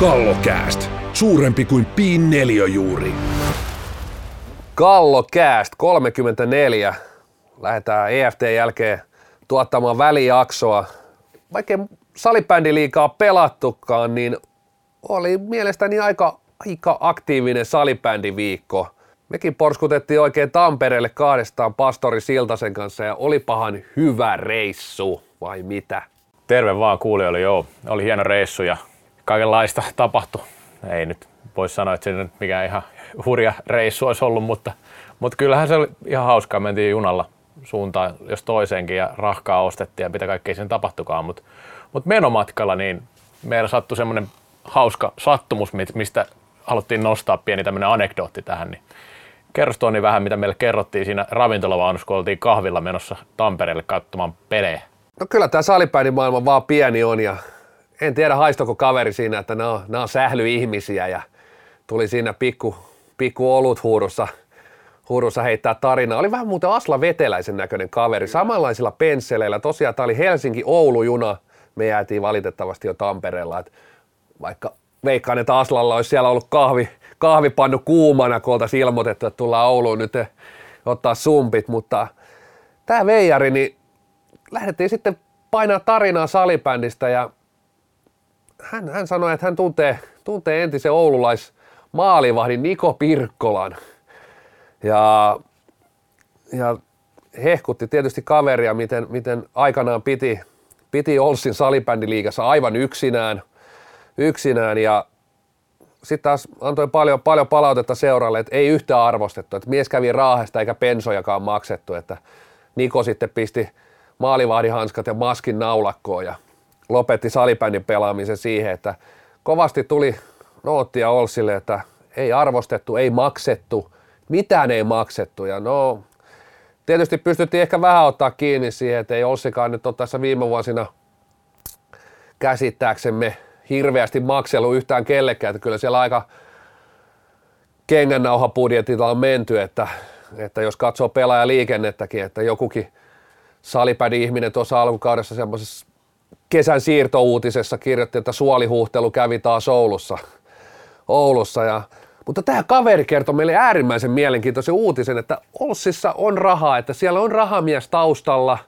Kallokääst. Suurempi kuin piin neliöjuuri. Kallokääst 34. Lähdetään EFT jälkeen tuottamaan välijaksoa. Vaikka salibändi liikaa pelattukaan, niin oli mielestäni aika, aika aktiivinen salibändiviikko. Mekin porskutettiin oikein Tampereelle kahdestaan pastori Siltasen kanssa ja olipahan hyvä reissu, vai mitä? Terve vaan kuulijoille, joo. Oli hieno reissu ja kaikenlaista tapahtui. Ei nyt voi sanoa, että se nyt mikään ihan hurja reissu olisi ollut, mutta, mutta kyllähän se oli ihan hauskaa. Mentiin junalla suuntaan jos toiseenkin ja rahkaa ostettiin ja mitä kaikkea sen tapahtukaan. Mutta, mutta menomatkalla niin meillä sattui semmoinen hauska sattumus, mistä haluttiin nostaa pieni tämmöinen anekdootti tähän. Niin Kerros Toni vähän, mitä meille kerrottiin siinä ravintolavaunussa, kun oltiin kahvilla menossa Tampereelle katsomaan pelejä. No kyllä tämä salipäinimaailma vaan pieni on ja en tiedä haistoko kaveri siinä, että nämä on, nämä on sählyihmisiä ja tuli siinä pikku, pikku olut huurussa, huurussa heittää tarinaa. Oli vähän muuten Asla Veteläisen näköinen kaveri, samanlaisilla pensseleillä. Tosiaan tämä oli Helsinki-Oulu-juna, me jäätiin valitettavasti jo Tampereella, että vaikka veikkaan, että Aslalla olisi siellä ollut kahvi, kahvipannu kuumana, kun oltaisiin ilmoitettu, että tullaan Ouluun nyt ottaa sumpit, mutta tämä Veijari, niin lähdettiin sitten painaa tarinaa salibändistä ja hän, hän sanoi, että hän tuntee, tuntee entisen oululais maalivahdin Niko Pirkkolan. Ja, ja hehkutti tietysti kaveria, miten, miten aikanaan piti, piti Olssin salibändiliigassa aivan yksinään, yksinään ja sitten taas antoi paljon, paljon palautetta seuralle, että ei yhtään arvostettu, että mies kävi raahesta eikä pensojakaan maksettu, että Niko sitten pisti maalivahdihanskat ja maskin naulakkoon ja lopetti salibändin pelaamisen siihen, että kovasti tuli noottia Olsille, että ei arvostettu, ei maksettu, mitään ei maksettu. Ja no tietysti pystyttiin ehkä vähän ottaa kiinni siihen, että ei Olssikaan nyt ole tässä viime vuosina käsittääksemme hirveästi maksellut yhtään kellekään, että kyllä siellä aika kengännauhapudjetilla on menty, että, että jos katsoo pelaajaliikennettäkin, että jokukin salipädi ihminen tuossa alkukaudessa semmoisessa kesän siirtouutisessa kirjoitti, että suolihuhtelu kävi taas Oulussa. Oulussa ja, mutta tämä kaveri kertoi meille äärimmäisen mielenkiintoisen uutisen, että Olssissa on rahaa, että siellä on rahamies taustalla.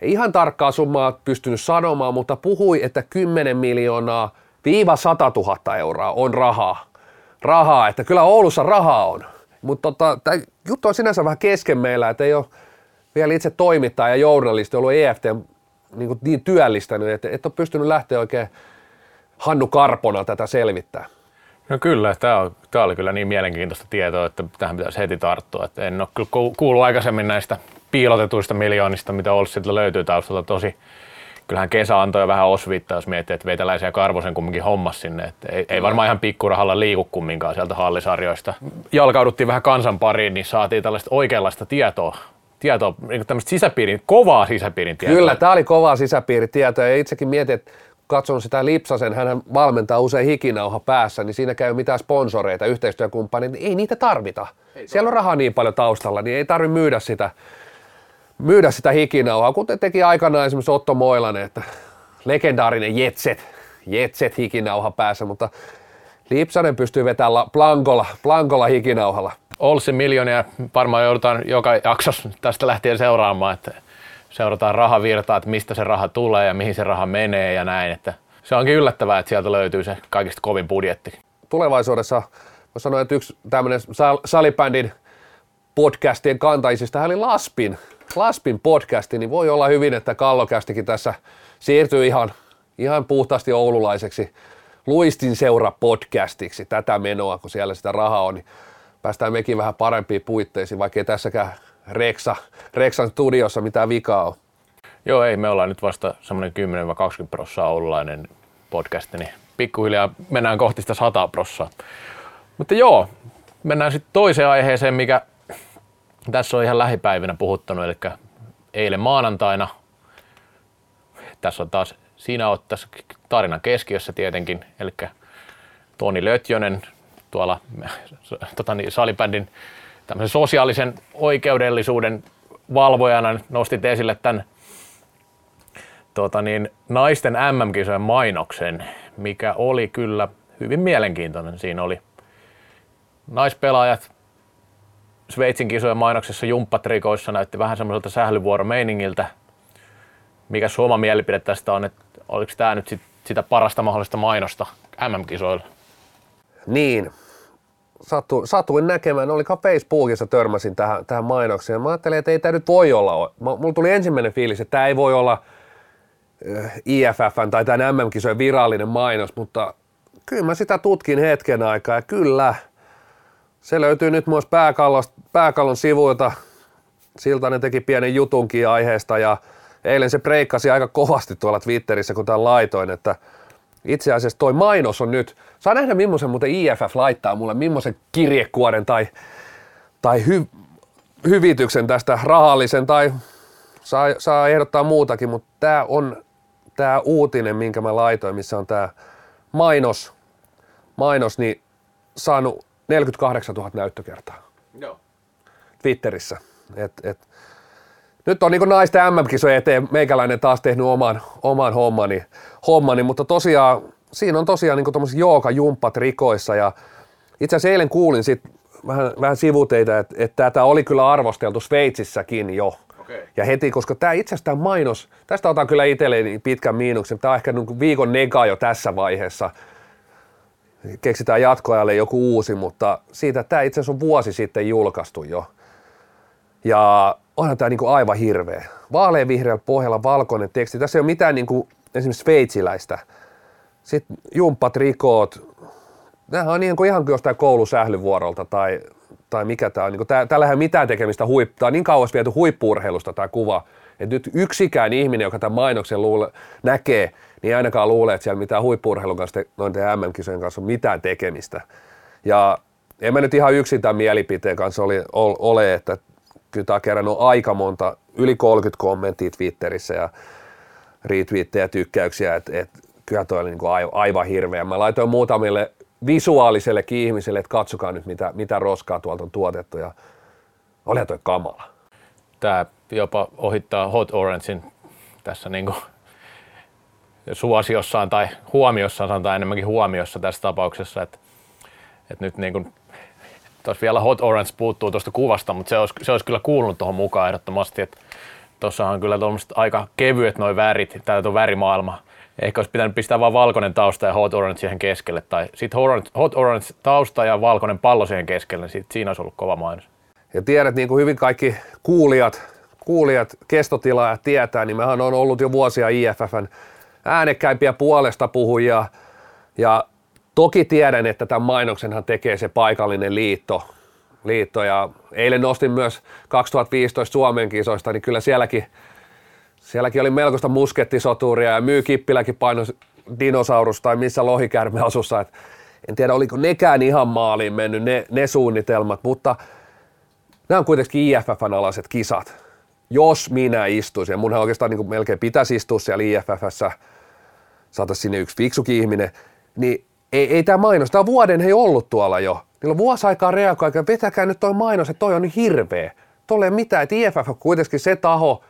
Ei ihan tarkkaa summaa pystynyt sanomaan, mutta puhui, että 10 miljoonaa viiva 100 000 euroa on rahaa. Rahaa, että kyllä Oulussa rahaa on. Mutta tota, tämä juttu on sinänsä vähän kesken meillä, että ei ole vielä itse toimittaja ja journalisti ollut EFT niin, kuin niin työllistänyt, että et ole pystynyt lähteä oikein Hannu Karpona tätä selvittää. No kyllä, tämä, on, tämä oli kyllä niin mielenkiintoista tietoa, että tähän pitäisi heti tarttua. Että en ole kyllä kuullut aikaisemmin näistä piilotetuista miljoonista, mitä Olssilta löytyy taustalta tosi. Kyllähän kesä antoi vähän osviittaa, jos miettii, että veitäläisiä Karvosen kumminkin hommas sinne. Että ei, ei varmaan ihan pikkurahalla liiku kumminkaan sieltä hallisarjoista. Jalkauduttiin vähän kansan pariin, niin saatiin tällaista oikeanlaista tietoa tietoa, niin tämmöistä sisäpiirin, kovaa sisäpiirin tietoa. Kyllä, tämä oli kovaa sisäpiiritietoa ja itsekin mietin, että katson sitä Lipsasen, hän valmentaa usein hikinauha päässä, niin siinä käy mitään sponsoreita, yhteistyökumppaneita, niin ei niitä tarvita. Ei Siellä on rahaa niin paljon taustalla, niin ei tarvitse myydä sitä, myydä sitä hikinauhaa, kuten teki aikanaan esimerkiksi Otto Moilanen, että legendaarinen Jetset, Jetset hikinauha päässä, mutta Lipsanen pystyy vetämään plankolla, plankolla hikinauhalla. Olssin miljoonia varmaan joudutaan joka jaksossa tästä lähtien seuraamaan, että seurataan rahavirtaa, että mistä se raha tulee ja mihin se raha menee ja näin. Että se onkin yllättävää, että sieltä löytyy se kaikista kovin budjetti. Tulevaisuudessa voisi sanoa, että yksi tämmöinen salibändin podcastien kantaisista oli Laspin, Laspin podcasti, niin voi olla hyvin, että Kallokästikin tässä siirtyy ihan, ihan puhtaasti oululaiseksi Luistin seura podcastiksi tätä menoa, kun siellä sitä rahaa on, niin päästään mekin vähän parempiin puitteisiin, vaikkei tässäkään Reksa, Reksan studiossa mitään vikaa on. Joo, ei, me ollaan nyt vasta semmoinen 10-20 prossaa oululainen podcast, niin pikkuhiljaa mennään kohti sitä 100 prossaa. Mutta joo, mennään sitten toiseen aiheeseen, mikä tässä on ihan lähipäivinä puhuttanut, eli eilen maanantaina. Tässä on taas, siinä olet tässä tarinan keskiössä tietenkin, eli Toni Lötjönen tuolla tota niin, salibändin sosiaalisen oikeudellisuuden valvojana nostit esille tämän tota niin, naisten MM-kisojen mainoksen, mikä oli kyllä hyvin mielenkiintoinen siinä oli. Naispelaajat Sveitsin kisojen mainoksessa jumppatrikoissa näytti vähän semmoiselta sählyvuoromeiningiltä. Mikä sun oma mielipide tästä on, että oliko tämä nyt sit sitä parasta mahdollista mainosta MM-kisoilla? Niin, Satu, satuin näkemään, olikohan Facebookissa törmäsin tähän, tähän mainokseen. Mä ajattelin, että ei tämä nyt voi olla. Mulla tuli ensimmäinen fiilis, että tämä ei voi olla IFFn tai tämän MM-kisojen virallinen mainos, mutta kyllä mä sitä tutkin hetken aikaa ja kyllä, se löytyy nyt myös pääkallon, pääkallon sivuilta. Siltä ne teki pienen jutunkin aiheesta ja eilen se breikkasi aika kovasti tuolla Twitterissä, kun tämän laitoin, että itse asiassa toi mainos on nyt, saa nähdä millaisen muuten IFF laittaa mulle, millaisen kirjekuoren tai, tai hy, hyvityksen tästä rahallisen tai saa, saa ehdottaa muutakin, mutta tämä on tämä uutinen, minkä mä laitoin, missä on tämä mainos, mainos, niin saanut 48 000 näyttökertaa. Joo. Twitterissä. Et, et, nyt on niin naisten MM-kisojen eteen meikäläinen taas tehnyt oman, oman hommani, hommani, mutta tosiaan siinä on tosiaan niin tuommoiset jooga-jumppat rikoissa ja itse asiassa eilen kuulin sit vähän, vähän sivuteita, että, että tätä oli kyllä arvosteltu Sveitsissäkin jo. Okay. Ja heti, koska tämä itse asiassa tämä mainos, tästä otan kyllä itselleni pitkän miinuksen, tämä on ehkä niin viikon nega jo tässä vaiheessa. Keksitään jatkoajalle joku uusi, mutta siitä tämä itse asiassa on vuosi sitten julkaistu jo. Ja onhan tämä niinku aivan hirveä. Vaaleanvihreällä pohjalla valkoinen teksti. Tässä ei ole mitään niinku esimerkiksi sveitsiläistä. Sitten jumppat, rikoot. Nämä on niin kuin ihan kuin jostain koulusählyvuorolta tai, tai mikä tämä on. Niin täällä ei ole mitään tekemistä huippu. Tämä on niin kauas viety huippuurheilusta tämä kuva. Että nyt yksikään ihminen, joka tämän mainoksen luule, näkee, niin ainakaan luule, että siellä mitään huippuurheilun kanssa, noiden MM-kisojen kanssa on mitään tekemistä. Ja en mä nyt ihan yksin tämän mielipiteen kanssa ole, että kyllä tämä on kerännyt aika monta, yli 30 kommenttia Twitterissä ja retweettejä, tykkäyksiä, että et, kyllä toi oli niin kuin aivan hirveä. Mä laitoin muutamille visuaaliselle ihmiselle, että katsokaa nyt mitä, mitä roskaa tuolta on tuotettu ja oli toi kamala. Tämä jopa ohittaa Hot Orangein tässä niin kuin suosiossaan tai huomiossaan, sanotaan enemmänkin huomiossa tässä tapauksessa, että, että nyt niin kuin Tuossa vielä Hot Orange puuttuu tuosta kuvasta, mutta se olisi, se olisi kyllä kuulunut tuohon mukaan ehdottomasti. Tuossa on kyllä aika kevyet noin värit, tämä on värimaailma. Ehkä olisi pitänyt pistää vain valkoinen tausta ja Hot Orange siihen keskelle. Tai sitten Hot Orange, Hot Orange tausta ja valkoinen pallo siihen keskelle, niin siinä olisi ollut kova mainos. Ja tiedät, niin kuin hyvin kaikki kuulijat, kuulijat kestotilaa tietää, niin mehän on ollut jo vuosia IFFn äänekkäimpiä puolesta puhujia. Ja Toki tiedän, että tämän mainoksenhan tekee se paikallinen liitto, liitto ja eilen nostin myös 2015 Suomen kisoista, niin kyllä sielläkin, sielläkin oli melkoista muskettisoturia ja myy Kippiläkin paino dinosaurus tai missä lohikärme asussa. Et en tiedä, oliko nekään ihan maaliin mennyt ne, ne suunnitelmat, mutta nämä on kuitenkin IFFn alaiset kisat. Jos minä istuisin, ja munhan oikeastaan niin melkein pitäisi istua siellä IFFssä, saataisiin sinne yksi fiksukin ihminen, niin ei, ei tämä mainos, tämä vuoden hei ollut tuolla jo. Niillä on vuosi aikaa reagoida, vetäkää nyt toi mainos, että toi on niin hirveä. Tuolla ei mitään, että IFF on kuitenkin se taho,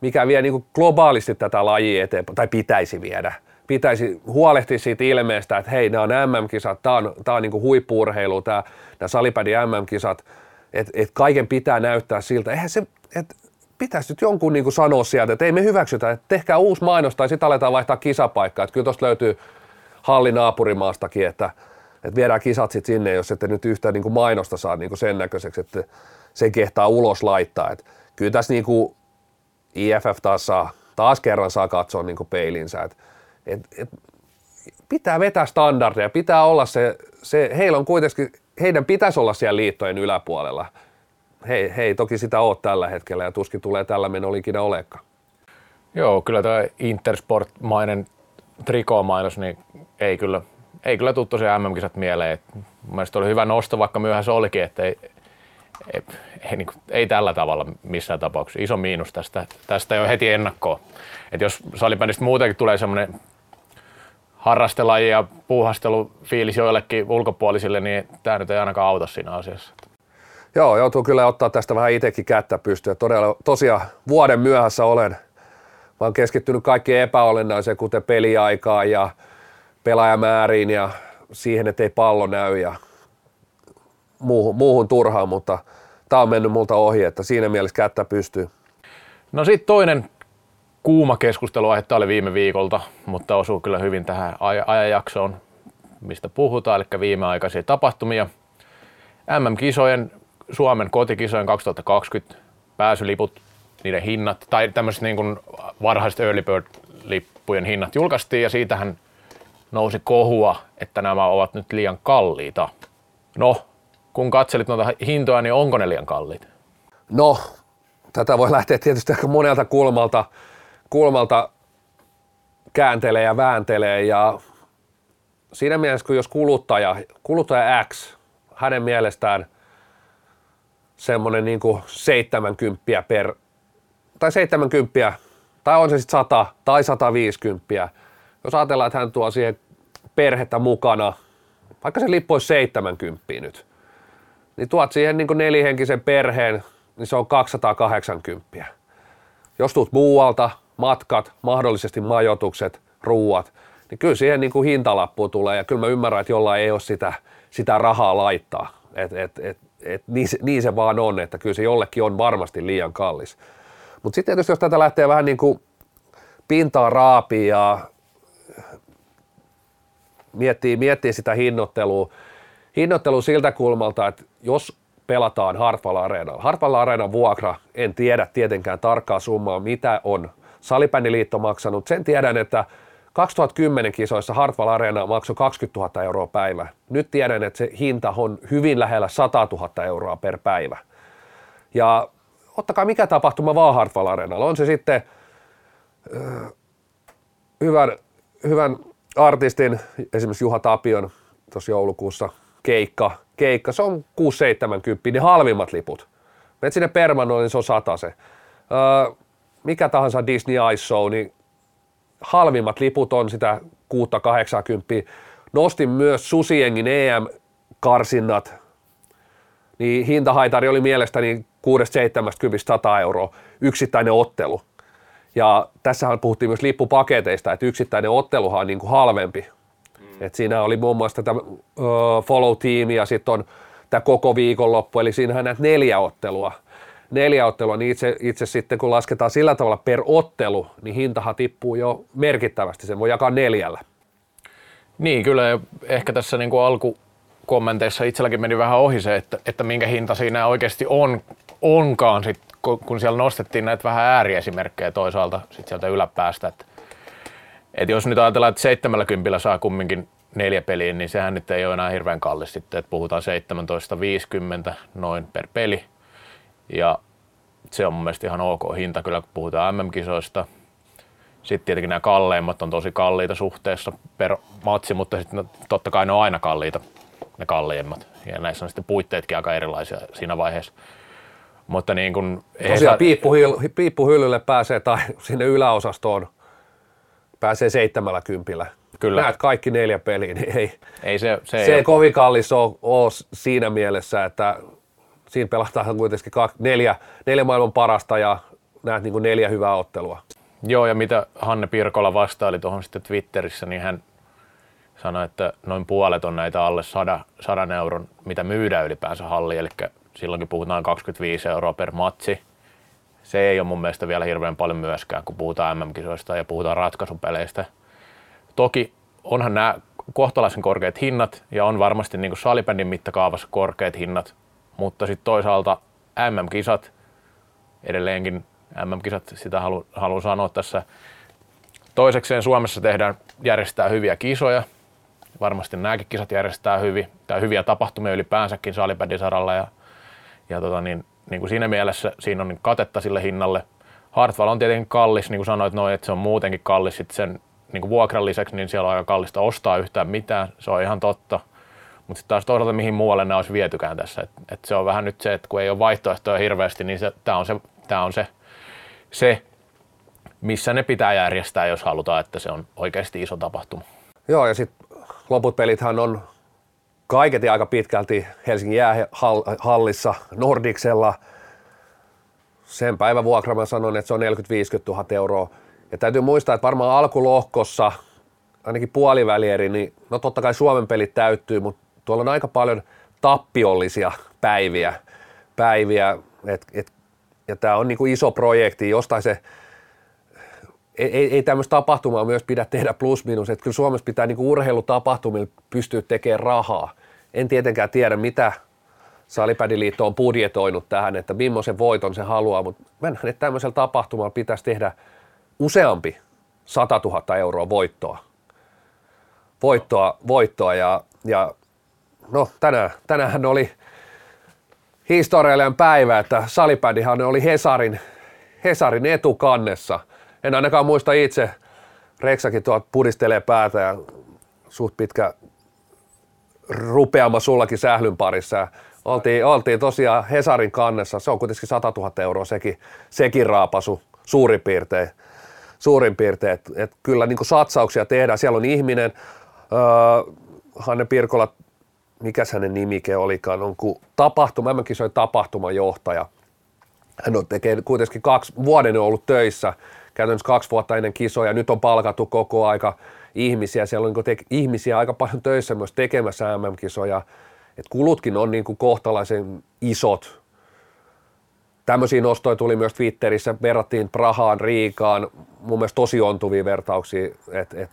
mikä vie niin globaalisti tätä lajia eteenpäin, tai pitäisi viedä. Pitäisi huolehtia siitä ilmeestä, että hei, nämä on MM-kisat, tämä on, tämä on niin huippuurheilu, tämä, nämä salipädi MM-kisat, että et kaiken pitää näyttää siltä. Eihän se, että pitäisi nyt jonkun niin sanoa sieltä, että ei me hyväksytä, että tehkää uusi mainos tai sitten aletaan vaihtaa kisapaikkaa, että kyllä tuosta löytyy halli naapurimaastakin, että, että viedään kisat sitten sinne, jos ette nyt yhtään niin kuin mainosta saa niin kuin sen näköiseksi, että se kehtaa ulos laittaa. Että kyllä tässä niin kuin IFF taas, saa, taas kerran saa katsoa niin kuin peilinsä. Että, et, et, pitää vetää standardeja, pitää olla se, se, heillä on kuitenkin, heidän pitäisi olla siellä liittojen yläpuolella. Hei, hei toki sitä ole tällä hetkellä ja tuskin tulee tällä menolla ikinä olekaan. Joo, kyllä tämä Intersport-mainen trikoomainos, niin ei kyllä, ei kyllä tule tosiaan MM-kisat mieleen. Mielestäni oli hyvä nosto, vaikka myöhässä olikin, että ei, ei, ei, niin kuin, ei tällä tavalla missään tapauksessa. Iso miinus tästä, tästä jo heti ennakkoon. Et jos salibändistä muutenkin tulee semmoinen harrastelaji ja puuhastelufiilis joillekin ulkopuolisille, niin tämä nyt ei ainakaan auta siinä asiassa. Joo, joutuu kyllä ottaa tästä vähän itsekin kättä pystyä. Todella, tosiaan vuoden myöhässä olen – Mä oon keskittynyt kaikkeen epäolennaiseen, kuten peliaikaan ja pelaajamääriin ja siihen, että ei pallo näy ja muuhun, muuhun turhaan, mutta tämä on mennyt multa ohi, että siinä mielessä kättä pystyy. No sitten toinen kuuma keskusteluaihe, tämä oli viime viikolta, mutta osuu kyllä hyvin tähän ajanjaksoon, mistä puhutaan, eli viimeaikaisia tapahtumia. MM-kisojen, Suomen kotikisojen 2020 pääsyliput, niiden hinnat, tai tämmöiset niin varhaiset early bird-lippujen hinnat julkaistiin, ja siitähän nousi kohua, että nämä ovat nyt liian kalliita. No, kun katselit noita hintoja, niin onko ne liian kalliit? No, tätä voi lähteä tietysti aika monelta kulmalta, kulmalta kääntelee ja vääntelee ja siinä mielessä, kun jos kuluttaja, kuluttaja X, hänen mielestään semmoinen niin kuin 70 per, tai 70, tai on se sitten 100 tai 150, jos ajatellaan, että hän tuo siihen perhettä mukana, vaikka se lippu olisi 70 nyt, niin tuot siihen niin kuin nelihenkisen perheen, niin se on 280. Jos tuut muualta, matkat, mahdollisesti majoitukset, ruuat, niin kyllä siihen niin kuin hintalappu tulee ja kyllä mä ymmärrän, että jollain ei ole sitä, sitä rahaa laittaa. Et, et, et, et niin, se, niin se vaan on, että kyllä se jollekin on varmasti liian kallis. Mutta sitten tietysti jos tätä lähtee vähän niin kuin pintaa raapia miettii, miettii sitä hinnoittelua, hinnoittelua siltä kulmalta, että jos pelataan Hartwall Areenalla. Hartwall Areenan vuokra, en tiedä tietenkään tarkkaa summaa, mitä on Salibändiliitto maksanut. Sen tiedän, että 2010 kisoissa Hartwall Arena maksoi 20 000 euroa päivä. Nyt tiedän, että se hinta on hyvin lähellä 100 000 euroa per päivä. Ja ottakaa mikä tapahtuma vaan Hartwall Arenalla. On se sitten äh, hyvän, hyvän artistin, esimerkiksi Juha Tapion tuossa joulukuussa keikka, keikka, se on 6-70, niin halvimmat liput. Menet sinne Permanoon, niin se on sata se. Öö, mikä tahansa Disney Ice Show, niin halvimmat liput on sitä 6-80. Nostin myös Susiengin EM-karsinnat, niin hintahaitari oli mielestäni 6-70 euroa yksittäinen ottelu. Ja tässähän puhuttiin myös lippupaketeista, että yksittäinen otteluhan on niin kuin halvempi. Mm. Et siinä oli muun muassa tätä uh, follow-tiimi ja sitten on tämä koko viikonloppu, eli siinähän näet neljä ottelua. Neljä ottelua, niin itse, itse sitten kun lasketaan sillä tavalla per ottelu, niin hintahan tippuu jo merkittävästi, sen voi jakaa neljällä. Niin, kyllä ehkä tässä niin kuin alkukommenteissa itselläkin meni vähän ohi se, että, että minkä hinta siinä oikeasti on, onkaan sit kun siellä nostettiin näitä vähän ääriesimerkkejä toisaalta sit sieltä yläpäästä, että, että jos nyt ajatellaan, että 70 saa kumminkin neljä peliä, niin sehän nyt ei ole enää hirveän kallis sitten, että puhutaan 17,50 noin per peli. Ja se on mun mielestä ihan ok hinta kyllä, kun puhutaan MM-kisoista. Sitten tietenkin nämä kalleimmat on tosi kalliita suhteessa per matsi, mutta sitten no, totta kai ne on aina kalliita, ne kalliimmat. Ja näissä on sitten puitteetkin aika erilaisia siinä vaiheessa. Mutta niin kuin, Tosiaan saa... piippuhyl- piippuhyllylle pääsee tai sinne yläosastoon pääsee seitsemällä kympillä. Kyllä. Näet kaikki neljä peliä, niin ei, ei se, se, se ei kovin kallis ole, ole, siinä mielessä, että siinä pelataan kuitenkin neljä, neljä maailman parasta ja näet niin kuin neljä hyvää ottelua. Joo, ja mitä Hanne Pirkola vastaili tuohon sitten Twitterissä, niin hän sanoi, että noin puolet on näitä alle 100, 100 euron, mitä myydään ylipäänsä halli, eli silloinkin puhutaan 25 euroa per matsi. Se ei ole mun mielestä vielä hirveän paljon myöskään, kun puhutaan MM-kisoista ja puhutaan ratkaisupeleistä. Toki onhan nämä kohtalaisen korkeat hinnat ja on varmasti niin kuin salibändin mittakaavassa korkeat hinnat, mutta sitten toisaalta MM-kisat, edelleenkin MM-kisat, sitä haluan halu sanoa tässä. Toisekseen Suomessa tehdään, järjestää hyviä kisoja, varmasti nämäkin kisat järjestää hyvin, tai hyviä tapahtumia ylipäänsäkin salibändin saralla ja ja tota, niin, niin kuin siinä mielessä siinä on katetta sille hinnalle. Hartwall on tietenkin kallis, niin kuin sanoit noin, että se on muutenkin kallis sit sen niin kuin vuokran lisäksi, niin siellä on aika kallista ostaa yhtään mitään, se on ihan totta. Mutta sitten taas toisaalta mihin muualle nämä olisi vietykään tässä. Et, et se on vähän nyt se, että kun ei ole vaihtoehtoja hirveästi, niin tämä on, se, tää on se, se, missä ne pitää järjestää, jos halutaan, että se on oikeasti iso tapahtuma. Joo, ja sitten loput pelithän on kaiketi aika pitkälti Helsingin jäähallissa Nordiksella. Sen päivän vuokra mä sanon, että se on 40-50 000 euroa. Ja täytyy muistaa, että varmaan alkulohkossa ainakin puolivälieri, niin no totta kai Suomen pelit täyttyy, mutta tuolla on aika paljon tappiollisia päiviä, päiviä et, et, ja tämä on niin kuin iso projekti, jostain se, ei, ei, tämmöistä tapahtumaa myös pidä tehdä plus minus, että kyllä Suomessa pitää niin kuin urheilutapahtumilla pystyä tekemään rahaa. En tietenkään tiedä, mitä Salipädiliitto on budjetoinut tähän, että millaisen voiton se haluaa, mutta mennään, että tämmöisellä tapahtumalla pitäisi tehdä useampi 100 000 euroa voittoa. Voittoa, voittoa ja, ja no tänään, tänään oli historiallinen päivä, että salipädihan oli Hesarin, Hesarin etukannessa. En ainakaan muista itse, Reksakin tuot pudistelee päätä ja suht pitkä rupeama sullakin sählyn parissa. Oltiin, oltiin tosiaan Hesarin kannessa, se on kuitenkin 100 000 euroa sekin, sekin raapasu suurin piirtein. Suurin piirtein, että et kyllä niin satsauksia tehdään. Siellä on ihminen, öö, Hanne Pirkola, mikä hänen nimike olikaan, on kuin tapahtuma, mä kisoin tapahtumajohtaja. Hän on tekee kuitenkin kaksi, vuoden ollut töissä, käytännössä kaksi vuotta ennen kisoja, nyt on palkattu koko aika ihmisiä, siellä on niin te- ihmisiä aika paljon töissä myös tekemässä MM-kisoja, että kulutkin on niin kuin kohtalaisen isot. Tämmöisiä nostoja tuli myös Twitterissä, verrattiin Prahaan, Riikaan, mun mielestä tosi ontuvia vertauksia, että et,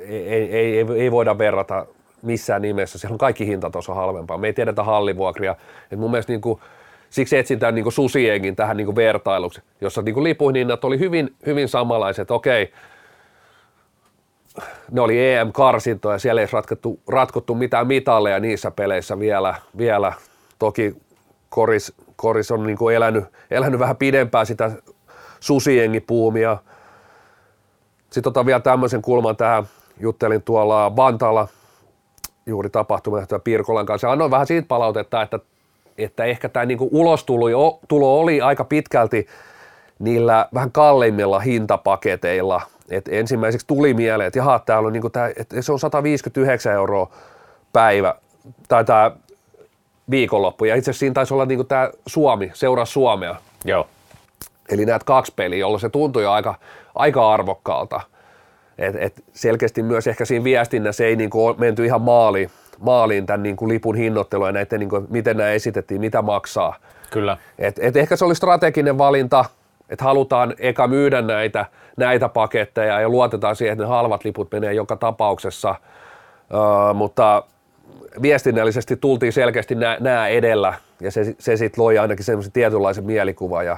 ei, ei, ei, ei, voida verrata missään nimessä, siellä on kaikki hintataso halvempaa, me ei tiedetä hallivuokria, että mun mielestä niin kuin, siksi etsitään niin susienkin tähän niin vertailuksi, jossa niin lipuhinnat oli hyvin, hyvin samanlaiset, okei, ne oli EM-karsintoja, siellä ei ratkottu, ratkottu mitään mitalleja niissä peleissä vielä. vielä. Toki Koris, Koris on niin elänyt, elänyt vähän pidempään sitä susiengipuumia. Sitten otan vielä tämmöisen kulman tähän. Juttelin tuolla Vantaalla juuri tapahtumassa Pirkolan kanssa. Annoin vähän siitä palautetta, että, että ehkä tämä niin ulostulo tulo oli aika pitkälti niillä vähän kalleimmilla hintapaketeilla – et ensimmäiseksi tuli mieleen, että jaha, täällä on niinku tää, että se on 159 euroa päivä, tai tämä viikonloppu, ja itse asiassa siinä taisi olla niinku tämä Suomi, seuraa Suomea. Joo. Eli näet kaksi peliä, jolloin se tuntui aika, aika arvokkaalta. Et, et selkeästi myös ehkä siinä viestinnässä ei niinku menty ihan maaliin, maaliin tämän niinku lipun hinnoittelua ja näiden, niinku, miten nämä esitettiin, mitä maksaa. Kyllä. Et, et ehkä se oli strateginen valinta, että halutaan eka myydä näitä, näitä paketteja ja luotetaan siihen, että ne halvat liput menee joka tapauksessa, uh, mutta viestinnällisesti tultiin selkeästi nämä edellä ja se, se sitten loi ainakin semmoisen tietynlaisen mielikuvan ja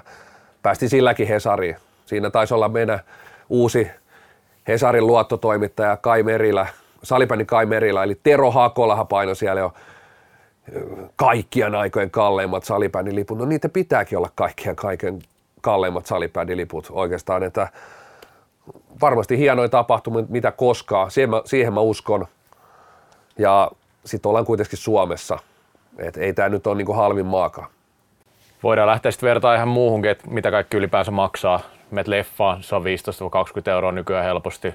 päästi silläkin Hesariin. Siinä taisi olla meidän uusi Hesarin luottotoimittaja Kai Merilä, Salipäni Kai Merilä, eli Tero Hakolahan painoi siellä jo kaikkien aikojen kalleimmat salibändiliput. No niitä pitääkin olla kaikkien kaiken kalleimmat salipädiliput oikeastaan, että varmasti hienoin tapahtuma, mitä koskaan, siihen mä, siihen mä uskon. Ja sitten ollaan kuitenkin Suomessa, että ei tämä nyt ole niinku halvin maakaan. Voidaan lähteä sitten vertaa ihan muuhunkin, että mitä kaikki ylipäänsä maksaa. Met leffaan, se on 15-20 euroa nykyään helposti.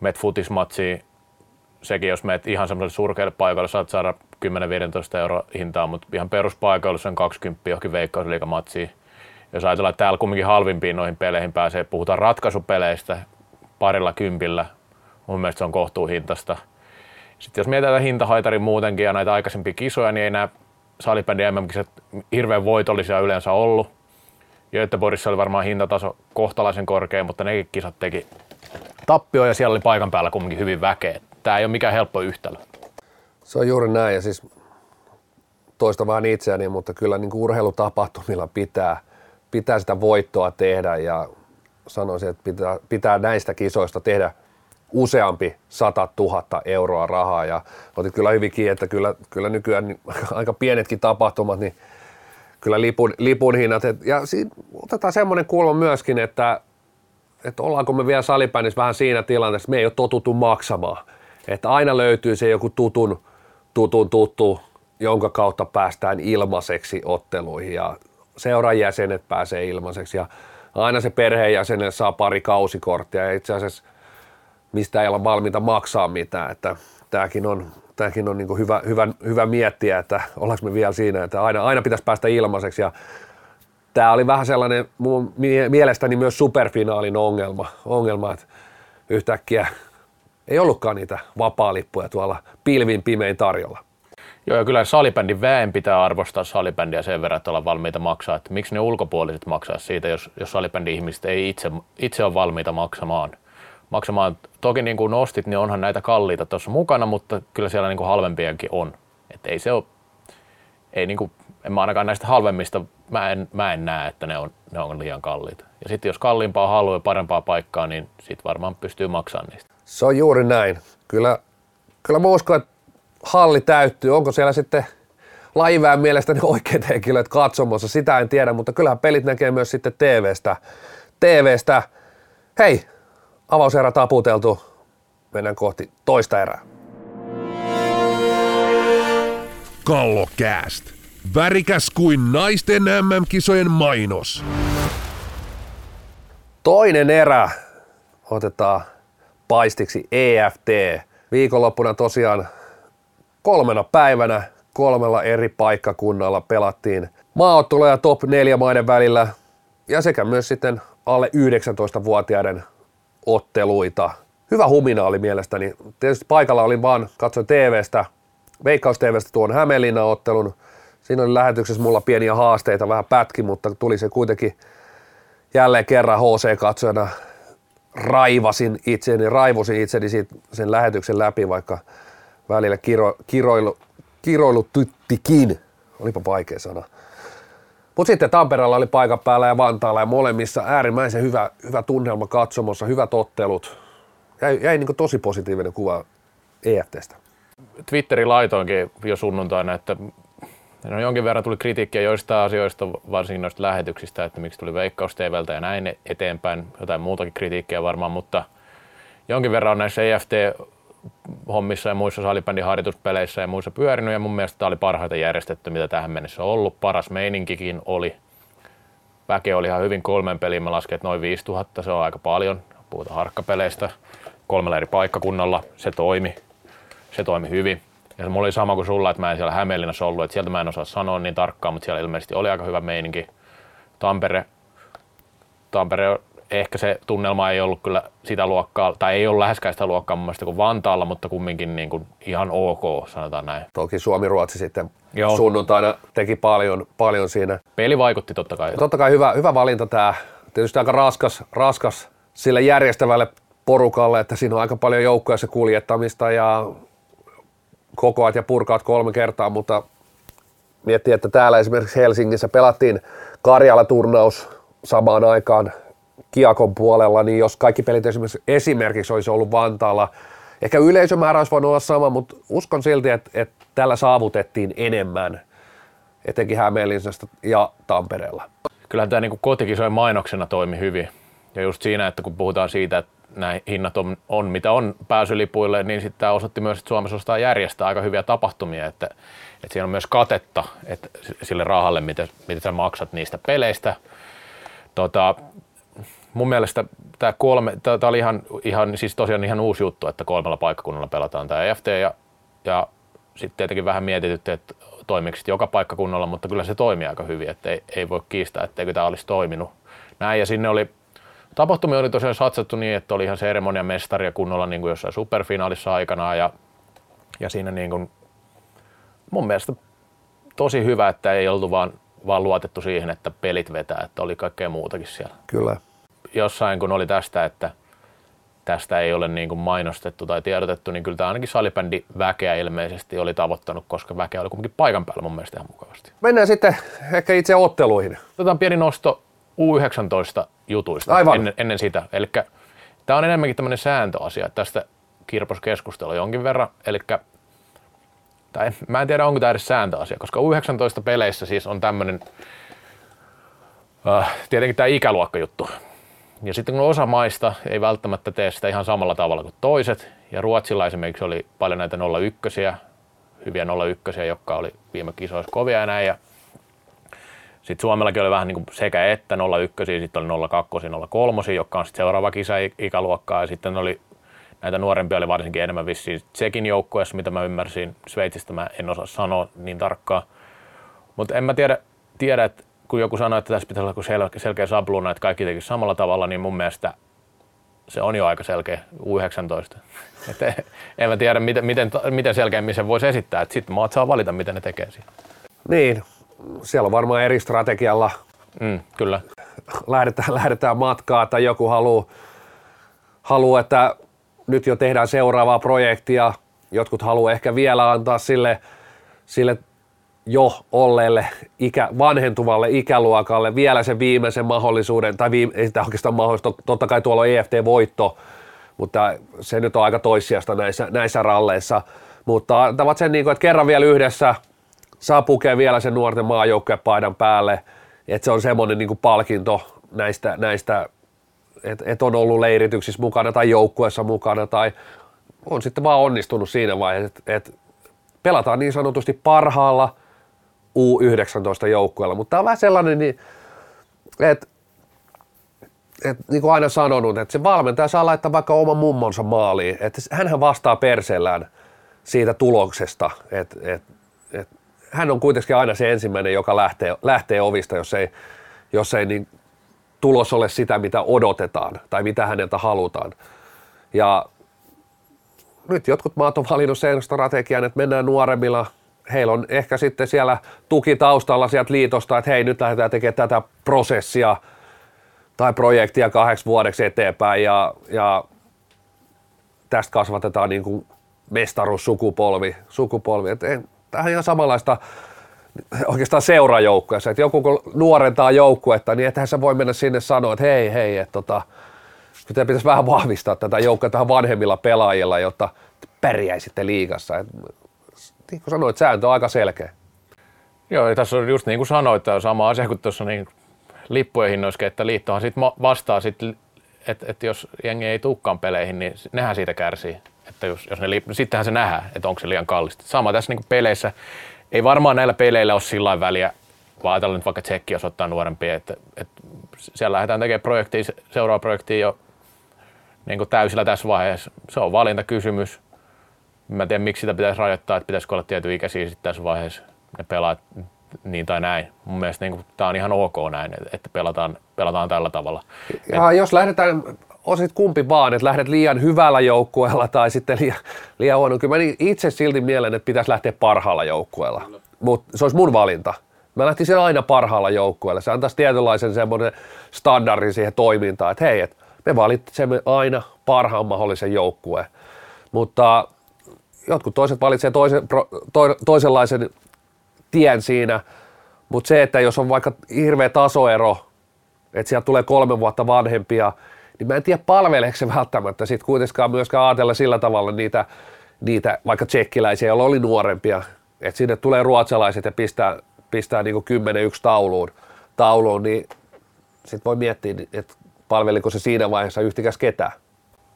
Met futismatsiin, sekin jos meet ihan semmoiselle surkeille paikalle, saat saada 10-15 euroa hintaa, mutta ihan peruspaikoilla se on 20 johonkin veikkausliikamatsiin jos ajatellaan, että täällä kumminkin halvimpiin noihin peleihin pääsee, puhutaan ratkaisupeleistä parilla kympillä, mun mielestä se on kohtuuhintasta. Sitten jos mietitään hintahaitarin muutenkin ja näitä aikaisempia kisoja, niin ei nämä salibändi MM-kisat hirveän voitollisia yleensä ollut. Göteborgissa oli varmaan hintataso kohtalaisen korkea, mutta nekin kisat teki tappio ja siellä oli paikan päällä kumminkin hyvin väkeä. Tämä ei ole mikään helppo yhtälö. Se on juuri näin ja siis toista vaan itseäni, mutta kyllä niin kuin urheilutapahtumilla pitää – pitää sitä voittoa tehdä ja sanoisin, että pitää, pitää näistä kisoista tehdä useampi 100 000 euroa rahaa ja otit kyllä hyvin kiinni, että kyllä, kyllä nykyään niin aika pienetkin tapahtumat, niin kyllä lipun, lipun hinnat. Et, ja siinä otetaan semmoinen kulma myöskin, että, että ollaanko me vielä salipäänissä vähän siinä tilanteessa, että me ei ole totuttu maksamaan. Että aina löytyy se joku tutun, tutun tuttu, jonka kautta päästään ilmaiseksi otteluihin ja seuran jäsenet pääsee ilmaiseksi. Ja aina se perheenjäsenen saa pari kausikorttia ja itse asiassa mistä ei olla valmiita maksaa mitään, että tämäkin on, tämäkin on niin hyvä, hyvä, hyvä, miettiä, että ollaanko me vielä siinä, että aina, aina pitäisi päästä ilmaiseksi. Ja tämä oli vähän sellainen mun mielestäni myös superfinaalin ongelma, ongelma että yhtäkkiä ei ollutkaan niitä vapaa-lippuja tuolla pilvin pimein tarjolla. Joo, ja kyllä salibändin väen pitää arvostaa salibändiä sen verran, että olla valmiita maksaa. Että miksi ne ulkopuoliset maksaa siitä, jos, jos salibändin ihmiset ei itse, itse ole valmiita maksamaan. maksamaan. Toki niin kuin nostit, niin onhan näitä kalliita tuossa mukana, mutta kyllä siellä niin kuin halvempiakin on. Että ei se ole, ei niin kuin, en mä ainakaan näistä halvemmista, mä en, mä en näe, että ne on, ne on liian kalliita. Ja sitten jos kalliimpaa haluaa ja parempaa paikkaa, niin sitten varmaan pystyy maksamaan niistä. Se on juuri näin. Kyllä, kyllä mä uskon, että halli täyttyy. Onko siellä sitten laiväen mielestäni oikeat henkilöt katsomassa, sitä en tiedä, mutta kyllähän pelit näkee myös sitten TVstä. TVstä. Hei, avauserä taputeltu. Mennään kohti toista erää. Kallokääst. Värikäs kuin naisten MM-kisojen mainos. Toinen erä otetaan paistiksi EFT. Viikonloppuna tosiaan kolmena päivänä kolmella eri paikkakunnalla pelattiin maaotteluja top 4 maiden välillä ja sekä myös sitten alle 19-vuotiaiden otteluita. Hyvä humina oli mielestäni. Tietysti paikalla olin vaan, katsoin TVstä, Veikkaus TVstä tuon Hämeenlinnan ottelun. Siinä oli lähetyksessä mulla pieniä haasteita, vähän pätki, mutta tuli se kuitenkin jälleen kerran HC-katsojana raivasin itseni, raivosin itseni siitä, sen lähetyksen läpi, vaikka välillä kiro, kiroilu, kiroilu tyttikin. Olipa vaikea sana. Mutta sitten Tampereella oli paikan päällä ja Vantaalla ja molemmissa äärimmäisen hyvä, hyvä tunnelma katsomossa, hyvät ottelut. Jäi, jäi niin tosi positiivinen kuva EFTstä. Twitterin laitoinkin jo sunnuntaina, että no jonkin verran tuli kritiikkiä joista asioista, varsinkin noista lähetyksistä, että miksi tuli Veikkaus TVltä ja näin eteenpäin, jotain muutakin kritiikkiä varmaan, mutta jonkin verran on näissä EFT hommissa ja muissa salibändin harjoituspeleissä ja muissa pyörinyt ja mun mielestä tämä oli parhaita järjestetty, mitä tähän mennessä on ollut. Paras meininkikin oli. Väke oli ihan hyvin kolmen peliin, mä lasken, että noin 5000, se on aika paljon. Puhutaan harkkapeleistä kolmella eri paikkakunnalla, se toimi, se toimi hyvin. Ja mulla oli sama kuin sulla, että mä en siellä Hämeenlinnassa ollut, että sieltä mä en osaa sanoa niin tarkkaan, mutta siellä ilmeisesti oli aika hyvä meininki. Tampere, Tampere ehkä se tunnelma ei ollut kyllä sitä luokkaa, tai ei ollut läheskään sitä luokkaa mun mielestä kuin Vantaalla, mutta kumminkin niin kuin ihan ok, sanotaan näin. Toki Suomi-Ruotsi sitten Joo. sunnuntaina teki paljon, paljon siinä. Peli vaikutti totta kai. Totta kai hyvä, hyvä valinta tämä. Tietysti aika raskas, raskas sille järjestävälle porukalle, että siinä on aika paljon joukkoja se kuljettamista ja kokoat ja purkaat kolme kertaa, mutta miettii, että täällä esimerkiksi Helsingissä pelattiin Karjala-turnaus samaan aikaan Kiakon puolella, niin jos kaikki pelit esimerkiksi, esimerkiksi olisi ollut Vantaalla, ehkä yleisömäärä olisi voinut olla sama, mutta uskon silti, että, että tällä saavutettiin enemmän, etenkin Hämeenlinnasta ja Tampereella. Kyllähän tämä niin kotikisojen mainoksena toimi hyvin. Ja just siinä, että kun puhutaan siitä, että nämä hinnat on, on mitä on pääsylipuille, niin sitten tämä osoitti myös, että Suomessa ostaa järjestää aika hyviä tapahtumia, että, että siinä on myös katetta että sille rahalle, mitä, mitä sä maksat niistä peleistä. Tota, mun mielestä tämä kolme, tämä oli ihan, ihan, siis tosiaan ihan uusi juttu, että kolmella paikkakunnalla pelataan tämä EFT ja, ja sitten tietenkin vähän mietitytte, että toimiko joka paikkakunnalla, mutta kyllä se toimii aika hyvin, että ei, ei voi kiistää, etteikö tämä olisi toiminut. Näin ja sinne oli, tapahtumia oli tosiaan satsattu niin, että oli ihan seremonian mestari ja kunnolla niin kuin jossain superfinaalissa aikanaan ja, ja siinä niin kuin, mun mielestä tosi hyvä, että ei oltu vaan, vaan luotettu siihen, että pelit vetää, että oli kaikkea muutakin siellä. Kyllä jossain kun oli tästä, että tästä ei ole niin kuin mainostettu tai tiedotettu, niin kyllä tämä ainakin salibändi väkeä ilmeisesti oli tavoittanut, koska väkeä oli kuitenkin paikan päällä mun mielestä ihan mukavasti. Mennään sitten ehkä itse otteluihin. Otetaan pieni nosto U19 jutuista Aivan. Ennen, ennen sitä. Eli tämä on enemmänkin tämmöinen sääntöasia, että tästä kirpos keskustelu jonkin verran. Eli tai mä en tiedä, onko tämä edes sääntöasia, koska U19-peleissä siis on tämmöinen, äh, tietenkin tämä ikäluokkajuttu. Ja sitten kun osa maista ei välttämättä tee sitä ihan samalla tavalla kuin toiset, ja Ruotsilla esimerkiksi oli paljon näitä 01 hyviä 01 jotka oli viime kisoissa kovia ja näin, ja sitten Suomellakin oli vähän niin kuin sekä että 01, sitten oli 02, 03, jotka on sitten seuraava kisa ikäluokkaa, ja sitten oli näitä nuorempia oli varsinkin enemmän vissiin Tsekin joukkueessa, mitä mä ymmärsin. Sveitsistä mä en osaa sanoa niin tarkkaan. Mutta en mä tiedä, tiedä että kun joku sanoi, että tässä pitäisi olla sel- selkeä sabluuna, että kaikki tekisi samalla tavalla, niin mun mielestä se on jo aika selkeä U19. Et en mä tiedä, miten, miten, miten selkeämmin sen voisi esittää. Sitten maat saa valita, miten ne tekee siinä. Niin, siellä on varmaan eri strategialla. Mm, kyllä. lähdetään, lähdetään matkaa, tai joku haluaa, haluu, että nyt jo tehdään seuraavaa projektia, jotkut haluaa ehkä vielä antaa sille, sille jo olleelle ikä, vanhentuvalle ikäluokalle vielä sen viimeisen mahdollisuuden, tai viime, ei sitä oikeastaan mahdollista, totta kai tuolla on EFT-voitto, mutta se nyt on aika toissijasta näissä, näissä ralleissa, mutta antavat sen, niin kuin, että kerran vielä yhdessä saa pukea vielä sen nuorten maajoukkueen paidan päälle, että se on semmoinen niin palkinto näistä, näistä että et on ollut leirityksissä mukana tai joukkueessa mukana tai on sitten vaan onnistunut siinä vaiheessa, että et pelataan niin sanotusti parhaalla U19-joukkueella, mutta tämä on vähän sellainen, niin, että et, niin kuin aina sanonut, että se valmentaja saa laittaa vaikka oman mummonsa maaliin, että hänhän vastaa perseellään siitä tuloksesta, että et, et, hän on kuitenkin aina se ensimmäinen, joka lähtee, lähtee ovista, jos ei, jos ei niin tulos ole sitä, mitä odotetaan tai mitä häneltä halutaan. Ja nyt jotkut maat on valinnut sen strategian, että mennään nuoremmilla. Heillä on ehkä sitten siellä tuki taustalla sieltä liitosta, että hei, nyt lähdetään tekemään tätä prosessia tai projektia kahdeksi vuodeksi eteenpäin ja, ja tästä kasvatetaan niin kuin mestaruussukupolvi. Sukupolvi. Tämä on ihan samanlaista oikeastaan seurajoukkueessa, että joku kun nuorentaa joukkuetta, niin ethän sä voi mennä sinne sanoa, että hei, hei, että tota, pitää pitäisi vähän vahvistaa tätä joukkoa tähän vanhemmilla pelaajilla, jotta pärjäisitte liigassa. Et, niin kuin sanoit, sääntö on aika selkeä. Joo, ja tässä on just niin kuin sanoit, että sama asia kuin tuossa niin lippujen hinnoissa, että liittohan sitten vastaa, sit, että, että jos jengi ei tukkaan peleihin, niin nehän siitä kärsii. Että jos, jos ne, sittenhän se nähdään, että onko se liian kallista. Sama tässä niin peleissä, ei varmaan näillä peleillä ole sillä väliä, vaan ajatellaan nyt vaikka tsekki, jos ottaa nuorempia, että, että siellä lähdetään tekemään projektia, seuraava projektia jo niin täysillä tässä vaiheessa. Se on valintakysymys. Mä en tiedä, miksi sitä pitäisi rajoittaa, että pitäisikö olla tietyn ikäisiä sitten tässä vaiheessa ne pelaat niin tai näin. Mun mielestä niin tämä on ihan ok näin, että pelataan, pelataan tällä tavalla. Ja Et, jos lähdetään, on sitten kumpi vaan, että lähdet liian hyvällä joukkueella tai sitten liian, liian huono. Kyllä mä niin itse silti mielen, että pitäisi lähteä parhaalla joukkueella. Mutta se olisi mun valinta. Mä lähtisin aina parhaalla joukkueella. Se antaisi tietynlaisen semmoinen standardin siihen toimintaan, että hei, et me valitsemme aina parhaan mahdollisen joukkueen. Mutta jotkut toiset valitsevat toisen, to, toisenlaisen tien siinä, mutta se, että jos on vaikka hirveä tasoero, että sieltä tulee kolme vuotta vanhempia, niin mä en tiedä palveleeko se välttämättä sitten kuitenkaan myöskään ajatella sillä tavalla niitä, niitä vaikka tsekkiläisiä, joilla oli nuorempia, että sinne tulee ruotsalaiset ja pistää, pistää niin 10-1 tauluun, tauluun niin sitten voi miettiä, että palveliko se siinä vaiheessa yhtikäs ketään.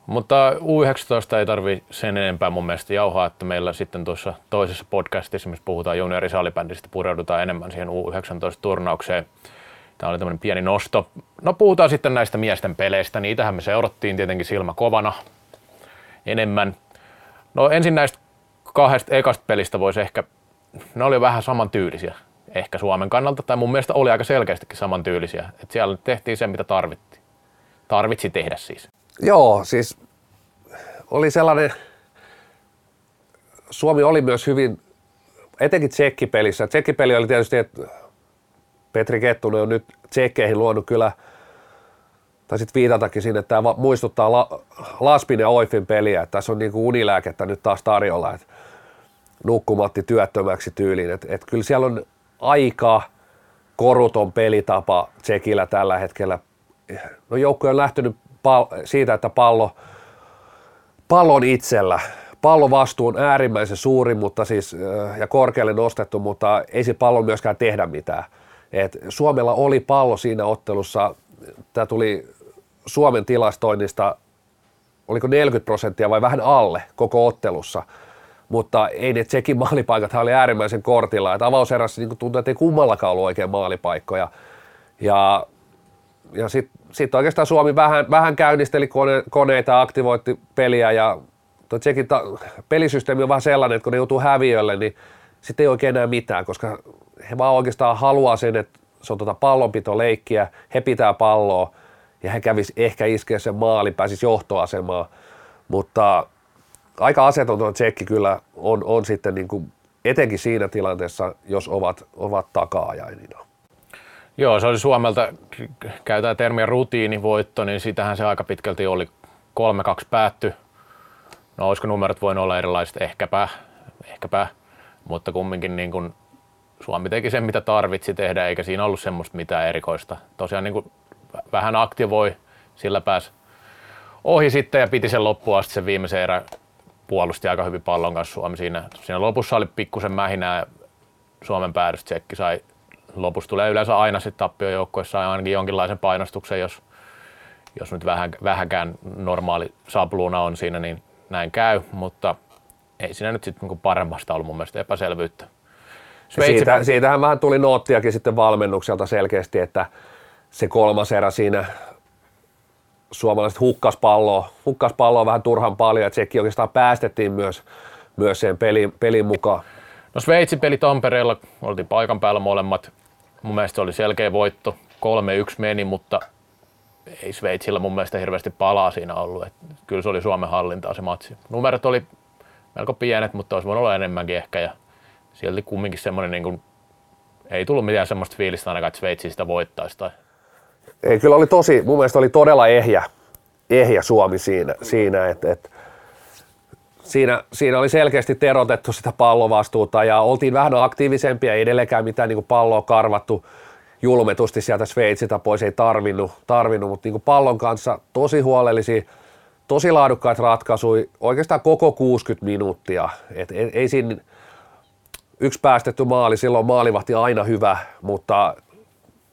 Mutta U19 ei tarvi sen enempää mun mielestä jauhaa, että meillä sitten tuossa toisessa podcastissa, missä puhutaan juniorisalibändistä, pureudutaan enemmän siihen U19-turnaukseen. Tämä oli tämmöinen pieni nosto. No puhutaan sitten näistä miesten peleistä, niitähän me seurattiin tietenkin silmä kovana enemmän. No ensin näistä kahdesta ekasta pelistä voisi ehkä, ne oli vähän samantyylisiä ehkä Suomen kannalta, tai mun mielestä oli aika selkeästikin samantyylisiä. Että siellä tehtiin se, mitä tarvittiin. Tarvitsi tehdä siis. Joo, siis oli sellainen, Suomi oli myös hyvin, etenkin tsekkipelissä. Tsekkipeli oli tietysti, että Petri Kettunen on nyt tsekkeihin luonut kyllä, tai sitten viitatakin sinne, että tämä muistuttaa La, Laspin ja Oifin peliä, että tässä on niin kuin unilääkettä nyt taas tarjolla, että nukkumatti työttömäksi tyyliin. Että et kyllä siellä on aika koruton pelitapa Tsekillä tällä hetkellä. No joukko on lähtenyt pal- siitä, että pallo, pallon itsellä, vastuu on äärimmäisen suuri mutta siis, ja korkealle nostettu, mutta ei se pallo myöskään tehdä mitään. Et Suomella oli pallo siinä ottelussa, tämä tuli Suomen tilastoinnista, oliko 40 prosenttia vai vähän alle koko ottelussa, mutta ei ne Tsekin maalipaikat oli äärimmäisen kortilla, että avauserässä niin tuntui, että ei kummallakaan ollut oikein maalipaikkoja. Ja, ja sitten sit oikeastaan Suomi vähän, vähän käynnisteli kone, koneita, aktivoitti peliä. Ja Tsekin ta- pelisysteemi on vähän sellainen, että kun ne joutuu häviölle, niin sitten ei oikein enää mitään, koska he vaan oikeastaan haluaa sen, että se on tuota pallonpitoleikkiä, he pitää palloa ja he kävis ehkä iskeä sen maalin, pääsisi johtoasemaan, mutta aika asetonta tsekki kyllä on, on sitten niin kuin, etenkin siinä tilanteessa, jos ovat, ovat taka-ajainina. Joo, se oli Suomelta, käytetään termiä rutiinivoitto, niin sitähän se aika pitkälti oli. 3-2 päätty. No olisiko numerot voinut olla erilaiset, ehkäpä, ehkäpä mutta kumminkin niin kuin Suomi teki sen, mitä tarvitsi tehdä, eikä siinä ollut semmoista mitään erikoista. Tosiaan niin kuin vähän aktivoi, sillä pääsi ohi sitten ja piti sen loppuun asti sen viimeisen erä puolusti aika hyvin pallon kanssa Suomi siinä. Siinä lopussa oli pikkusen mähinää Suomen päädystsekki sai lopussa tulee yleensä aina sitten tappiojoukkuessa ainakin jonkinlaisen painostuksen, jos, jos nyt vähän, vähänkään normaali sapluuna on siinä, niin näin käy, mutta ei siinä nyt sitten niinku paremmasta ollut mun mielestä epäselvyyttä. Sveitsi... Siitä, siitähän vähän tuli noottiakin sitten valmennukselta selkeästi, että se kolmas erä siinä suomalaiset hukkas palloa, hukkas palloa vähän turhan paljon, että sekin oikeastaan päästettiin myös, myös sen pelin, pelin mukaan. No Sveitsin peli Tampereella, oltiin paikan päällä molemmat. Mun mielestä se oli selkeä voitto. 3-1 meni, mutta ei Sveitsillä mun mielestä hirveästi palaa siinä ollut. Et kyllä se oli Suomen hallintaa se matsi. Numerot oli melko pienet, mutta olisi voinut olla enemmänkin ehkä. Ja silti kumminkin semmoinen, niin kuin, ei tullut mitään semmoista fiilistä ainakaan, että Sveitsi sitä voittaisi. Tai... Ei, kyllä oli tosi, mun mielestä oli todella ehjä, ehjä Suomi siinä, siinä että, että siinä, siinä oli selkeästi terotettu sitä pallovastuuta ja oltiin vähän aktiivisempia, ei edelleenkään mitään niin kuin palloa karvattu julmetusti sieltä Sveitsiltä pois, ei tarvinnut, tarvinnut mutta niin kuin pallon kanssa tosi huolellisia, tosi laadukkaita ratkaisuja, oikeastaan koko 60 minuuttia. Et ei, ei siinä yksi päästetty maali, silloin maalivahti aina hyvä, mutta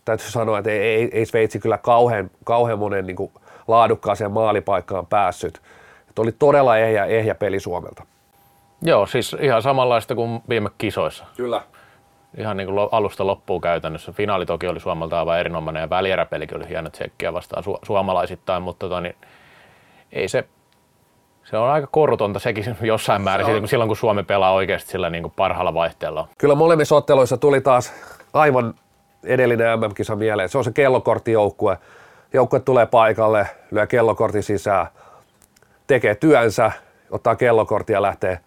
täytyy sanoa, että ei, ei, ei Sveitsi kyllä kauhean, kauhean monen niin kuin laadukkaaseen maalipaikkaan päässyt. Et oli todella ehjä, ehjä peli Suomelta. Joo, siis ihan samanlaista kuin viime kisoissa. Kyllä. Ihan niin kuin alusta loppuun käytännössä. Finaali toki oli Suomelta aivan erinomainen ja välieräpelikin oli hieno tsekkiä vastaan su- suomalaisittain, mutta tota, niin, ei se, se on aika korutonta sekin jossain määrin, se silloin kun Suomi pelaa oikeasti sillä niin kuin parhaalla vaihteella. Kyllä molemmissa otteluissa tuli taas aivan edellinen MM-kisa mieleen. Se on se kellokorttijoukkue. Joukkue tulee paikalle, lyö kellokortin sisään, tekee työnsä, ottaa kellokortin ja lähtee,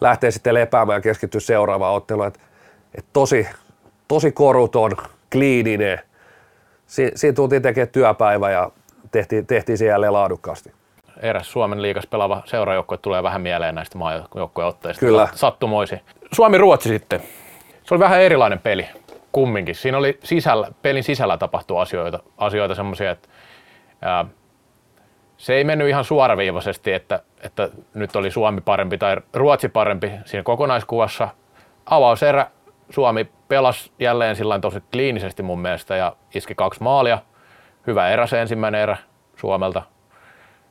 lähtee sitten lepäämään ja keskittyy seuraavaan otteluun. Et, et tosi, tosi koruton, kliininen. Si, siinä tultiin tekemään työpäivä ja tehtiin, tehtiin se jälleen laadukkaasti. Eräs Suomen liikas pelaava seurajoukkue tulee vähän mieleen näistä maajoukkueen otteista. Kyllä. Sattumoisi. Suomi-Ruotsi sitten. Se oli vähän erilainen peli kumminkin. Siinä oli sisällä, pelin sisällä tapahtuu asioita, asioita semmoisia, että ää, se ei mennyt ihan suoraviivaisesti, että, että nyt oli Suomi parempi tai Ruotsi parempi siinä kokonaiskuvassa. Avauserä Suomi pelasi jälleen sillä tosi kliinisesti mun mielestä ja iski kaksi maalia. Hyvä erä se ensimmäinen erä Suomelta.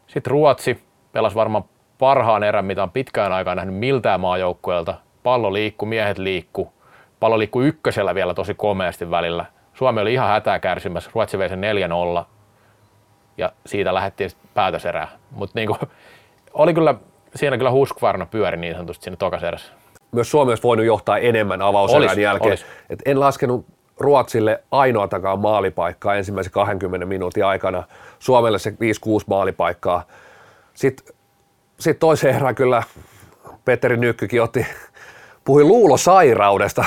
Sitten Ruotsi pelasi varmaan parhaan erän, mitä on pitkään aikaa nähnyt miltään maajoukkueelta. Pallo liikkuu, miehet liikkuu pallo liikkui ykkösellä vielä tosi komeasti välillä. Suomi oli ihan hätää kärsimässä, Ruotsi vei sen 4-0 ja siitä lähdettiin päätöserää. Mutta niinku, oli kyllä, siinä kyllä Huskvarna pyöri niin sanotusti siinä tokaserässä. Myös Suomi olisi voinut johtaa enemmän avauserän olis, jälkeen. Olis. Et en laskenut Ruotsille ainoatakaan maalipaikkaa ensimmäisen 20 minuutin aikana. Suomelle se 5-6 maalipaikkaa. Sitten sit toiseen erään kyllä Petteri Nykkykin otti puhui luulosairaudesta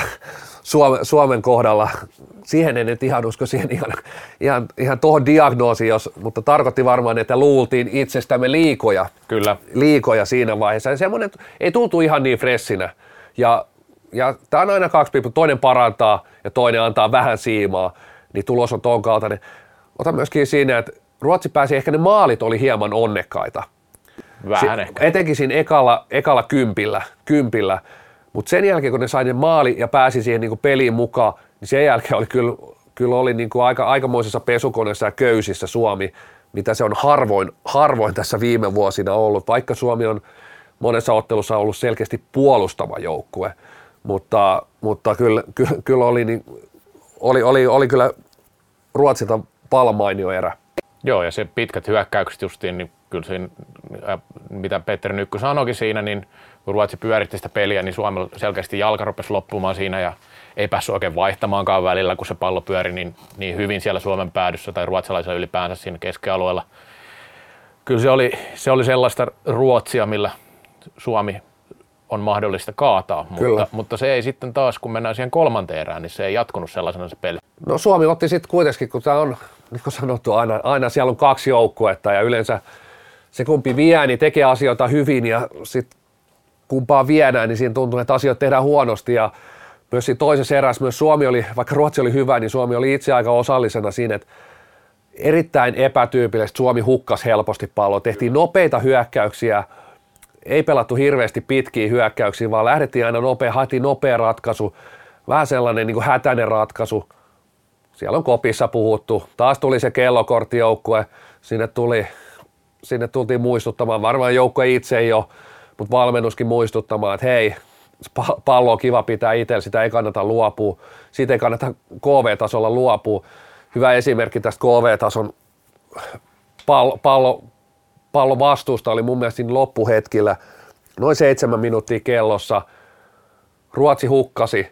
Suomen, Suomen kohdalla. Siihen en nyt ihan usko siihen ihan, ihan, ihan tuohon diagnoosiin, jos, mutta tarkoitti varmaan, että luultiin itsestämme liikoja. Kyllä. Liikoja siinä vaiheessa. Ja semmoinen ei tultu ihan niin fressinä. Ja, ja tämä on aina kaksi piippu. Toinen parantaa ja toinen antaa vähän siimaa. Niin tulos on ton kaltainen. Ota myöskin siinä, että Ruotsi pääsi, ehkä ne maalit oli hieman onnekkaita. Vähän ehkä. Etenkin siinä ekalla, ekalla kympillä, kympillä mutta sen jälkeen, kun ne sai ne maali ja pääsi siihen niin kuin peliin mukaan, niin sen jälkeen oli kyllä, kyllä oli niin kuin aika, aikamoisessa pesukoneessa ja köysissä Suomi, mitä se on harvoin, harvoin tässä viime vuosina ollut, vaikka Suomi on monessa ottelussa ollut selkeästi puolustava joukkue, mutta, mutta kyllä, kyllä, oli, niin, oli, oli, oli kyllä Ruotsilta palmainio erä. Joo, ja se pitkät hyökkäykset justiin, niin kyllä siinä, mitä Petteri Nykky sanoikin siinä, niin kun Ruotsi pyöritti sitä peliä, niin Suomella selkeästi jalka rupesi loppumaan siinä ja ei päässyt oikein vaihtamaankaan välillä, kun se pallo pyöri niin, niin hyvin siellä Suomen päädyssä tai ruotsalaisilla ylipäänsä siinä keskialueella. Kyllä se oli, se oli sellaista Ruotsia, millä Suomi on mahdollista kaataa, mutta, mutta se ei sitten taas, kun mennään siihen kolmanteen erään, niin se ei jatkunut sellaisena se peli. No Suomi otti sitten kuitenkin, kun tämä on, niin kuin sanottu, aina, aina siellä on kaksi joukkuetta ja yleensä se kumpi vie, niin tekee asioita hyvin ja sitten kumpaa viedään, niin siinä tuntuu, että asiat tehdään huonosti ja myös siinä toisessa erässä myös Suomi oli, vaikka Ruotsi oli hyvä, niin Suomi oli itse aika osallisena siinä, että erittäin epätyypillisesti Suomi hukkas helposti palloa. Tehtiin nopeita hyökkäyksiä, ei pelattu hirveästi pitkiä hyökkäyksiä, vaan lähdettiin aina nopea, haettiin nopea ratkaisu, vähän sellainen niin kuin hätäinen ratkaisu. Siellä on kopissa puhuttu. Taas tuli se kellokorttijoukkue, sinne, tuli, sinne tultiin muistuttamaan, varmaan joukkue itse ole, mutta valmennuskin muistuttamaan, että hei, pallo on kiva pitää itsellä, sitä ei kannata luopua, siitä ei kannata KV-tasolla luopua. Hyvä esimerkki tästä KV-tason pallo, pallo, pallon vastuusta oli mun mielestä siinä loppuhetkillä noin seitsemän minuuttia kellossa. Ruotsi hukkasi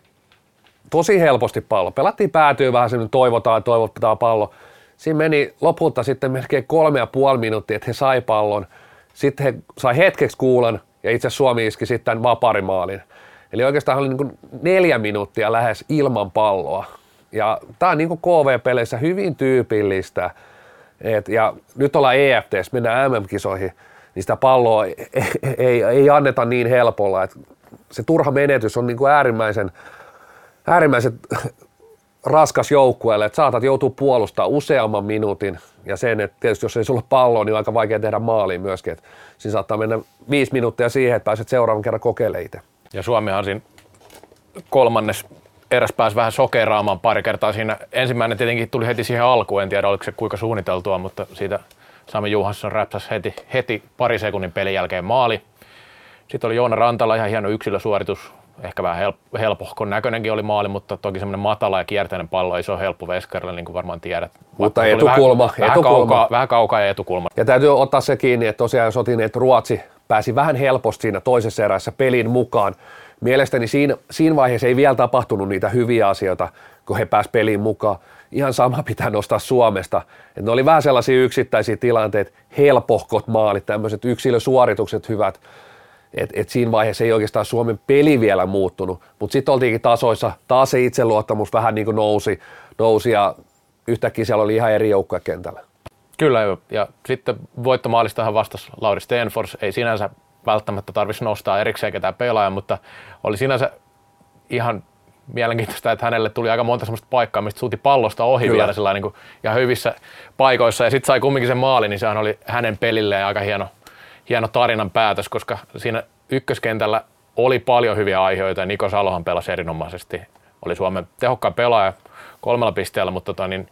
tosi helposti pallo. Pelattiin päätyy vähän sen, toivotaan, toivotaan pallo. Siinä meni lopulta sitten melkein kolme ja puoli minuuttia, että he sai pallon. Sitten he sai hetkeksi kuulan ja itse Suomi iski sitten vaparimaalin. Eli oikeastaan oli niin neljä minuuttia lähes ilman palloa. Ja tämä on niin KV-peleissä hyvin tyypillistä. Et, ja nyt ollaan EFTs, mennään MM-kisoihin, niin sitä palloa ei, ei, ei anneta niin helpolla. Et se turha menetys on niin kuin äärimmäisen, äärimmäisen raskas joukkueelle, että saatat joutua puolustamaan useamman minuutin ja sen, että tietysti jos ei sulla palloa, niin on aika vaikea tehdä maaliin myöskin. Että siinä saattaa mennä viisi minuuttia siihen, että pääset seuraavan kerran kokeilemaan itse. Ja Suomihan siinä kolmannes eräs pääsi vähän sokeraamaan pari kertaa siinä. Ensimmäinen tietenkin tuli heti siihen alkuun, en tiedä oliko se kuinka suunniteltua, mutta siitä Sami Juhansson räpsäsi heti, heti pari sekunnin pelin jälkeen maali. Sitten oli Joona Rantala, ihan hieno yksilösuoritus, ehkä vähän help, helpohkon näköinenkin oli maali, mutta toki semmoinen matala ja kierteinen pallo ei se ole helppo veskarille, niin kuin varmaan tiedät. Mutta etukulma, vähän, etukulma. Vähän, kaukaa, vähän kaukaa ja etukulma. Ja täytyy ottaa se kiinni, että tosiaan jos otin, että Ruotsi pääsi vähän helposti siinä toisessa erässä pelin mukaan. Mielestäni siinä, siinä vaiheessa ei vielä tapahtunut niitä hyviä asioita, kun he pääsivät peliin mukaan. Ihan sama pitää nostaa Suomesta. Et ne oli vähän sellaisia yksittäisiä tilanteita, helpohkot maalit, tämmöiset yksilösuoritukset hyvät. Et, et siinä vaiheessa ei oikeastaan Suomen peli vielä muuttunut, mutta sitten oltiinkin tasoissa, taas se itseluottamus vähän niin kuin nousi, nousi ja yhtäkkiä siellä oli ihan eri joukkoja kentällä. Kyllä. Ja sitten voittomaalistahan vastasi Lauri Stenfors. Ei sinänsä välttämättä tarvitsisi nostaa erikseen ketään pelaaja, mutta oli sinänsä ihan mielenkiintoista, että hänelle tuli aika monta sellaista paikkaa, mistä suuti pallosta ohi Kyllä. vielä niin kuin, ja hyvissä paikoissa. Ja sitten sai kumminkin sen maali, niin sehän oli hänen pelilleen aika hieno, hieno tarinan päätös, koska siinä ykköskentällä oli paljon hyviä aiheita ja Niko Salohan pelasi erinomaisesti. Oli Suomen tehokkain pelaaja kolmella pisteellä, mutta tota, niin,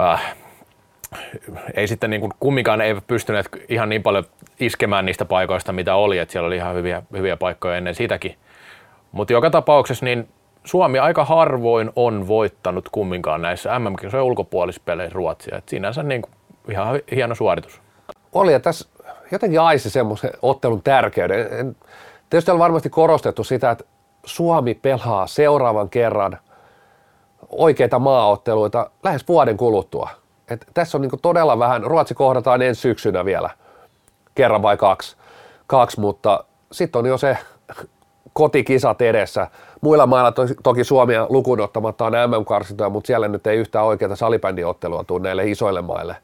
äh, ei sitten niin kuin kumminkaan ei pystyneet ihan niin paljon iskemään niistä paikoista, mitä oli, että siellä oli ihan hyviä, hyviä paikkoja ennen sitäkin. Mutta joka tapauksessa niin Suomi aika harvoin on voittanut kumminkaan näissä MM-kisojen ulkopuolispeleissä Ruotsia. Et sinänsä niin kuin ihan hieno suoritus. Oli ja tässä jotenkin aisi semmoisen ottelun tärkeyden. Tietysti on varmasti korostettu sitä, että Suomi pelaa seuraavan kerran oikeita maaotteluita lähes vuoden kuluttua – et tässä on niin todella vähän, Ruotsi kohdataan ensi syksynä vielä, kerran vai kaksi, kaksi mutta sitten on jo se kotikisat edessä. Muilla mailla to, toki Suomia lukuun ottamatta on MM-karsintoja, mutta siellä nyt ei yhtään oikeaa salibändiottelua tule näille isoille maille.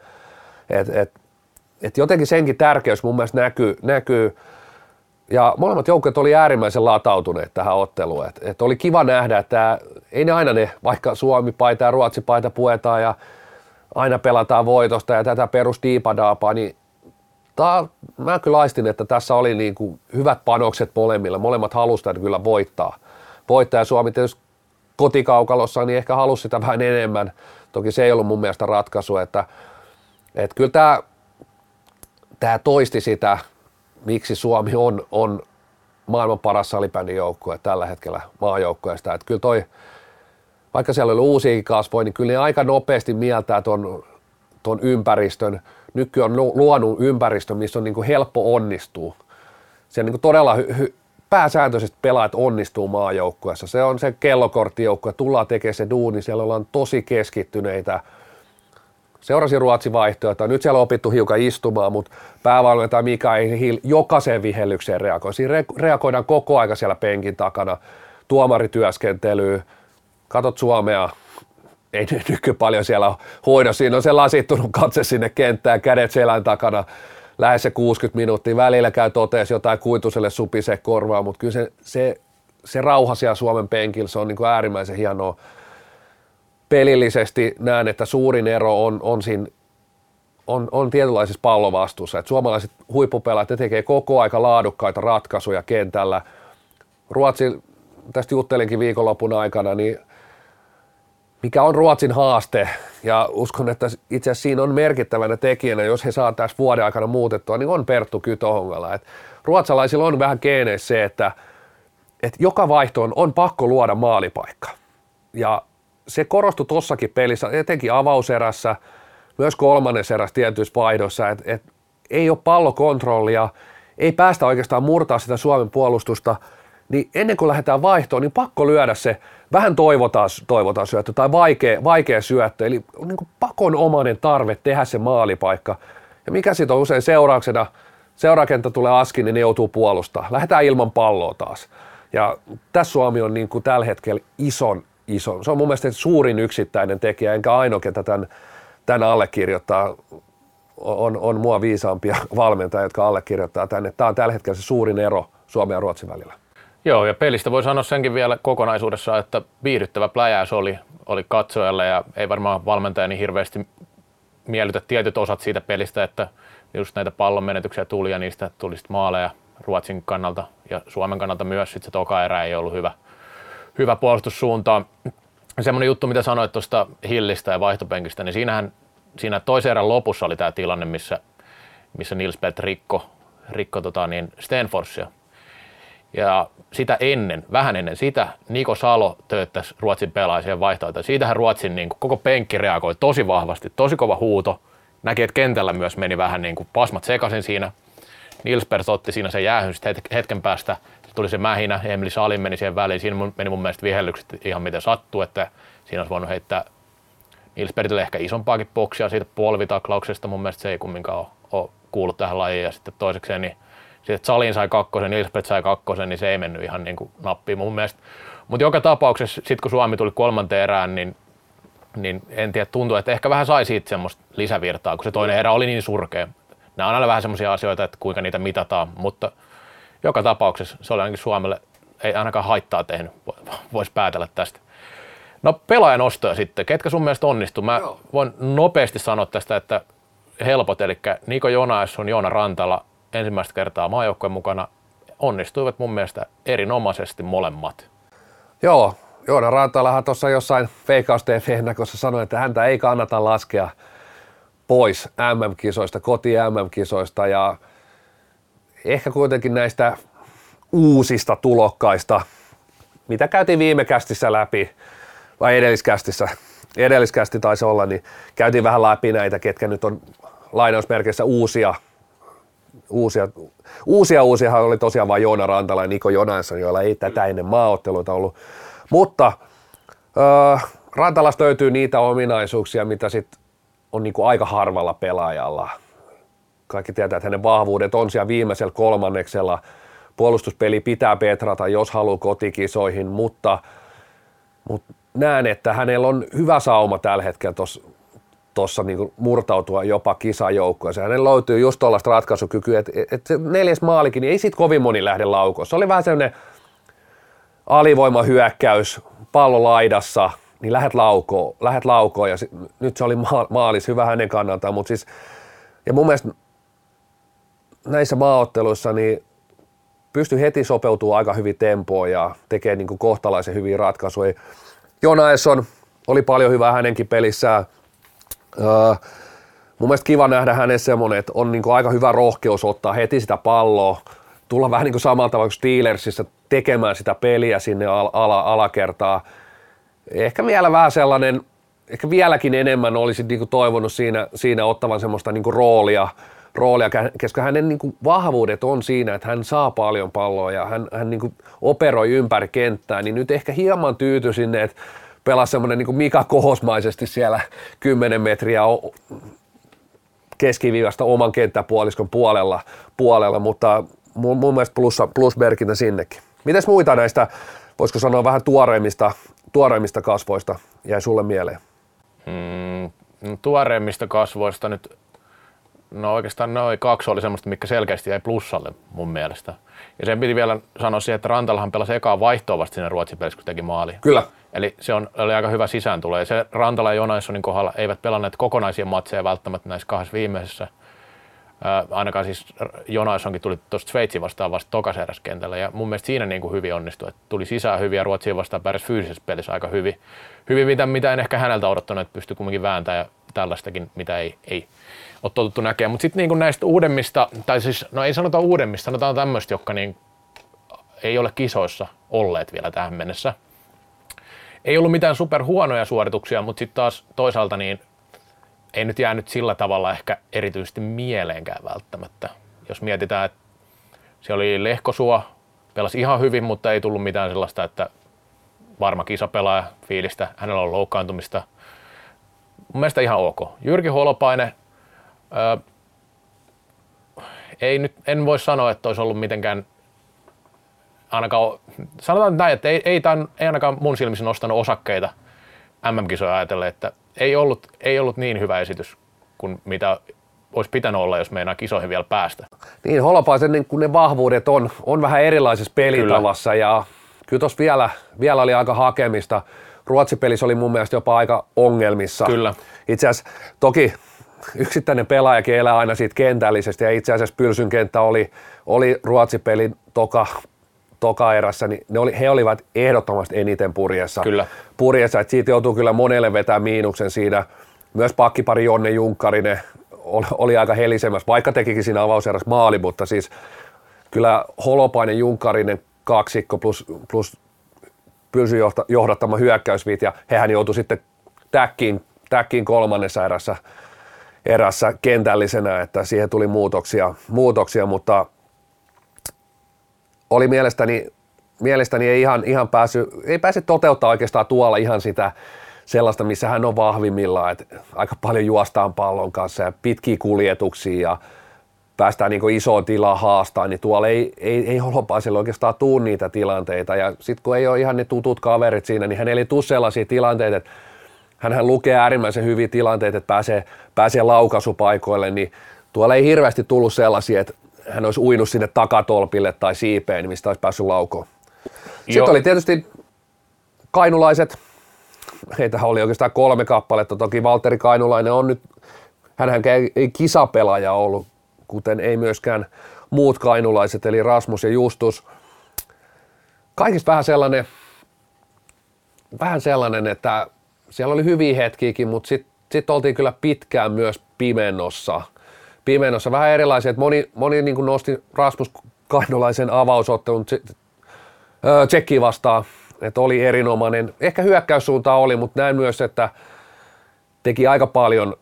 Et, et, et jotenkin senkin tärkeys mun mielestä näkyy, näkyy ja molemmat joukkueet oli äärimmäisen latautuneet tähän otteluun. Et, et oli kiva nähdä, että ei ne aina ne, vaikka Suomi-paita ja Ruotsi-paita puetaan ja aina pelataan voitosta ja tätä perusdiipadaapaa, niin tää, mä kyllä aistin, että tässä oli niin kuin hyvät panokset molemmilla. Molemmat halusivat kyllä voittaa. Voittaa ja Suomi tietysti kotikaukalossa niin ehkä halusi sitä vähän enemmän. Toki se ei ollut mun mielestä ratkaisu, että, että kyllä tämä, tämä toisti sitä, miksi Suomi on, on maailman paras salibändin joukkue tällä hetkellä maajoukkueesta. Että kyllä toi, vaikka siellä oli uusia kasvoja, niin kyllä ne aika nopeasti mieltää tuon ton ympäristön. Nyky on luonut ympäristön, missä on niin kuin helppo onnistua. siellä niin todella hy, hy, pääsääntöisesti pelaajat onnistuu maajoukkueessa. Se on se kellokorttijoukkue, tullaan tekemään se duuni, siellä ollaan tosi keskittyneitä. Seurasin Ruotsin vaihtoehtoa. Nyt siellä on opittu hiukan istumaan, mutta päävalmentaja Mikael Hill jokaiseen vihellykseen reagoi. Siinä reagoidaan koko aika siellä penkin takana. Tuomarityöskentelyä, katot Suomea, ei nyky paljon siellä hoido. Siinä on se lasittunut katse sinne kenttään, kädet selän takana lähes se 60 minuuttia. Välillä käy totees jotain kuituselle supise korvaa, mutta kyllä se, se, se rauha siellä Suomen penkillä, se on niin kuin äärimmäisen hienoa. Pelillisesti näen, että suurin ero on, on siinä on, on tietynlaisessa pallovastuussa. että suomalaiset huippupelaajat tekee koko aika laadukkaita ratkaisuja kentällä. Ruotsi, tästä juttelinkin viikonlopun aikana, niin mikä on Ruotsin haaste, ja uskon, että itse asiassa siinä on merkittävänä tekijänä, jos he saa tässä vuoden aikana muutettua, niin on Perttu Kytohongala. Et ruotsalaisilla on vähän geeneissä se, että, että joka vaihtoon on pakko luoda maalipaikka. Ja se korostui tuossakin pelissä, etenkin avauserässä, myös kolmannessa erässä tietyissä vaihdoissa, että, että ei ole pallokontrollia, ei päästä oikeastaan murtaa sitä Suomen puolustusta – niin ennen kuin lähdetään vaihtoon, niin pakko lyödä se vähän toivotaan, toivotaan syöttö tai vaikea, vaikea syöttö, eli niin kuin pakonomainen tarve tehdä se maalipaikka. Ja mikä siitä on usein seurauksena, seurakenttä tulee aski, niin ne joutuu puolustaa. Lähdetään ilman palloa taas. Ja tässä Suomi on niin kuin tällä hetkellä ison, ison. Se on mun mielestä suurin yksittäinen tekijä, enkä ainoa, ketä tämän, tämän allekirjoittaa. On, on mua viisaampia valmentajia, jotka allekirjoittaa tänne. Tämä on tällä hetkellä se suurin ero Suomen ja Ruotsin välillä. Joo, ja pelistä voi sanoa senkin vielä kokonaisuudessa, että viihdyttävä pläjäys oli, oli katsojalle ja ei varmaan valmentaja niin hirveästi miellytä tietyt osat siitä pelistä, että just näitä pallon menetyksiä tuli ja niistä tuli sitten maaleja Ruotsin kannalta ja Suomen kannalta myös. Sitten se toka erä ei ollut hyvä, hyvä puolustussuunta. Semmoinen juttu, mitä sanoit tuosta Hillistä ja vaihtopenkistä, niin siinähän siinä toisen erän lopussa oli tämä tilanne, missä, missä Nils Pelt rikko, rikko tota niin Stenforsia ja sitä ennen, vähän ennen sitä, Niko Salo tööttäisi Ruotsin pelaajien vaihtoehtoja. Siitähän Ruotsin niin kuin, koko penkki reagoi tosi vahvasti, tosi kova huuto. Näki, että kentällä myös meni vähän niin kuin pasmat sekaisin siinä. Nilsberg otti siinä sen jäähyn hetken päästä. Tuli se mähinä, Emily Salin meni siihen väliin. Siinä meni mun mielestä vihellykset ihan miten sattuu, että siinä olisi voinut heittää Nilsbergille ehkä isompaakin boksia siitä polvitaklauksesta. Mun mielestä se ei kumminkaan ole, ole kuullut tähän lajiin. Ja sitten toisekseen niin sitten Salin sai kakkosen, Ilspet sai kakkosen, niin se ei mennyt ihan niin kuin nappiin mun mielestä. Mutta joka tapauksessa, sitten kun Suomi tuli kolmanteen erään, niin, niin en tiedä, tuntuu, että ehkä vähän sai siitä semmoista lisävirtaa, kun se toinen erä oli niin surkea. Nämä on aina vähän semmoisia asioita, että kuinka niitä mitataan, mutta joka tapauksessa se oli ainakin Suomelle, ei ainakaan haittaa tehnyt, voisi päätellä tästä. No pelaajan ostoja sitten, ketkä sun mielestä onnistuu? Mä voin nopeasti sanoa tästä, että helpot, eli Niko Jonaesson, Joona Rantala, ensimmäistä kertaa maajoukkojen mukana onnistuivat mun mielestä erinomaisesti molemmat. Joo, Joona Rantalahan tuossa jossain Veikkaus TV-ennakossa sanoi, että häntä ei kannata laskea pois MM-kisoista, koti MM-kisoista ja ehkä kuitenkin näistä uusista tulokkaista, mitä käytiin viime kästissä läpi, vai edelliskästissä, edelliskästi taisi olla, niin käytiin vähän läpi näitä, ketkä nyt on lainausmerkeissä uusia uusia, uusia uusiahan oli tosiaan vain Joona Rantala ja Niko Jonansson, joilla ei tätä ennen maaotteluita ollut. Mutta äh, Rantalasta löytyy niitä ominaisuuksia, mitä sitten on niinku aika harvalla pelaajalla. Kaikki tietää, että hänen vahvuudet on siellä viimeisellä kolmanneksella. Puolustuspeli pitää petrata, jos haluaa kotikisoihin, mutta, mutta näen, että hänellä on hyvä sauma tällä hetkellä tuossa tuossa niin murtautua jopa kisajoukkoon. Hänellä löytyy just tuollaista ratkaisukykyä, että et neljäs maalikin, niin ei siitä kovin moni lähde laukoon. Se oli vähän sellainen alivoimahyökkäys, pallo laidassa, niin lähet laukoon, lähet laukoon ja sit, nyt se oli maalis, hyvä hänen kannaltaan, mutta siis, ja mun mielestä näissä maaotteluissa niin pystyy heti sopeutumaan aika hyvin tempoon ja tekee niin kohtalaisen hyviä ratkaisuja. Jonaesson oli paljon hyvää hänenkin pelissään, Uh, mun mielestä kiva nähdä hänen semmoinen, että on niin aika hyvä rohkeus ottaa heti sitä palloa, tulla vähän niin kuin samalla tavalla kuin Steelersissa tekemään sitä peliä sinne al- ala- alakertaa. Ehkä vielä vähän sellainen, ehkä vieläkin enemmän olisin niin kuin toivonut siinä, siinä ottavan semmoista niin kuin roolia, roolia, koska hänen niin kuin vahvuudet on siinä, että hän saa paljon palloa ja hän, hän niin kuin operoi ympäri kenttää, niin nyt ehkä hieman tyyty sinne, että pelasi semmoinen niin Mika Kohosmaisesti siellä 10 metriä keskiviivasta oman kenttäpuoliskon puolella, puolella mutta mun, mun mielestä plussa, plusmerkintä sinnekin. Mites muita näistä, voisiko sanoa vähän tuoreimmista, tuoreimmista kasvoista jäi sulle mieleen? Mm, no tuoreimmista kasvoista nyt, no oikeastaan noin kaksi oli semmoista, mikä selkeästi jäi plussalle mun mielestä. Ja sen piti vielä sanoa siihen, että Rantalahan pelasi ekaa vaihtoa vasta sinne Ruotsin pelissä, kun teki maali. Kyllä. Eli se on, oli aika hyvä sisääntulo. Ja se Rantala ja Jonaissonin kohdalla eivät pelanneet kokonaisia matseja välttämättä näissä kahdessa viimeisessä. Ää, ainakaan siis Jonaissonkin tuli tuosta Sveitsin vastaan vasta tokaserässä kentällä. Ja mun mielestä siinä niin kuin hyvin onnistui. Että tuli sisään hyvin ja Ruotsiin vastaan pärjäsi fyysisessä pelissä aika hyvin. Hyvin mitä, mitä en ehkä häneltä odottanut, että pystyi kumminkin vääntämään ja tällaistakin, mitä ei, ei ole totuttu näkemään. Mutta sitten niin näistä uudemmista, tai siis no ei sanota uudemmista, sanotaan tämmöistä, jotka niin ei ole kisoissa olleet vielä tähän mennessä – ei ollut mitään super huonoja suorituksia, mutta sitten taas toisaalta niin ei nyt jäänyt sillä tavalla ehkä erityisesti mieleenkään välttämättä. Jos mietitään, että se oli Lehkosua, pelasi ihan hyvin, mutta ei tullut mitään sellaista, että varma kisapelaaja fiilistä, hänellä on loukkaantumista. Mun mielestä ihan ok. Jyrki Holopainen, ää, ei nyt, en voi sanoa, että olisi ollut mitenkään ainakaan, sanotaan näin, että ei, ei, tämän, ei ainakaan mun silmissä nostanut osakkeita MM-kisoja ajatellen, että ei ollut, ei ollut niin hyvä esitys kuin mitä olisi pitänyt olla, jos meinaa kisoihin vielä päästä. Niin, Holopaisen niin kun ne vahvuudet on, on vähän erilaisessa pelitavassa kyllä. ja kyllä tuossa vielä, vielä oli aika hakemista. Ruotsipelissä oli mun mielestä jopa aika ongelmissa. Kyllä. Itse asiassa toki yksittäinen pelaajakin elää aina siitä kentällisesti ja itse asiassa Pylsyn kenttä oli, oli Ruotsipelin toka toka erässä, niin ne oli, he olivat ehdottomasti eniten purjessa. Kyllä. Purjessa, että siitä joutuu kyllä monelle vetää miinuksen siinä. Myös pakkipari Jonne Junkkarinen oli, aika helisemässä, vaikka tekikin siinä avauserässä maali, mutta siis kyllä Holopainen Junkkarinen kaksikko plus, plus pylsy johdattama hyökkäysviit, ja hehän joutui sitten täkkiin, täkkiin kolmannessa erässä, erässä kentällisenä, että siihen tuli muutoksia, muutoksia mutta oli mielestäni, mielestäni ei ihan, ihan päässyt, ei päässyt toteuttaa oikeastaan tuolla ihan sitä sellaista, missä hän on vahvimmillaan, että aika paljon juostaan pallon kanssa ja pitkiä kuljetuksia ja päästään niin isoon tilaan haastaa, niin tuolla ei, ei, ei Holopaiselle oikeastaan tuu niitä tilanteita. Ja sitten kun ei ole ihan ne tutut kaverit siinä, niin hän ei tule sellaisia tilanteita, että hän lukee äärimmäisen hyviä tilanteita, että pääsee, pääsee laukaisupaikoille, niin tuolla ei hirveästi tullut sellaisia, että hän olisi uinut sinne takatolpille tai siipeen, mistä olisi päässyt laukoon. Sitten Joo. oli tietysti kainulaiset, heitä oli oikeastaan kolme kappaletta, toki Valtteri Kainulainen on nyt, hänhän ei kisapelaaja ollut, kuten ei myöskään muut kainulaiset, eli Rasmus ja Justus. Kaikista vähän sellainen, vähän sellainen, että siellä oli hyviä hetkiäkin, mutta sitten sit oltiin kyllä pitkään myös pimennossa – pimenossa. Vähän erilaisia, että moni, moni niin kuin nosti Rasmus Kainolaisen avausottelun Tsekki vastaan, että oli erinomainen. Ehkä hyökkäyssuunta oli, mutta näin myös, että teki aika paljon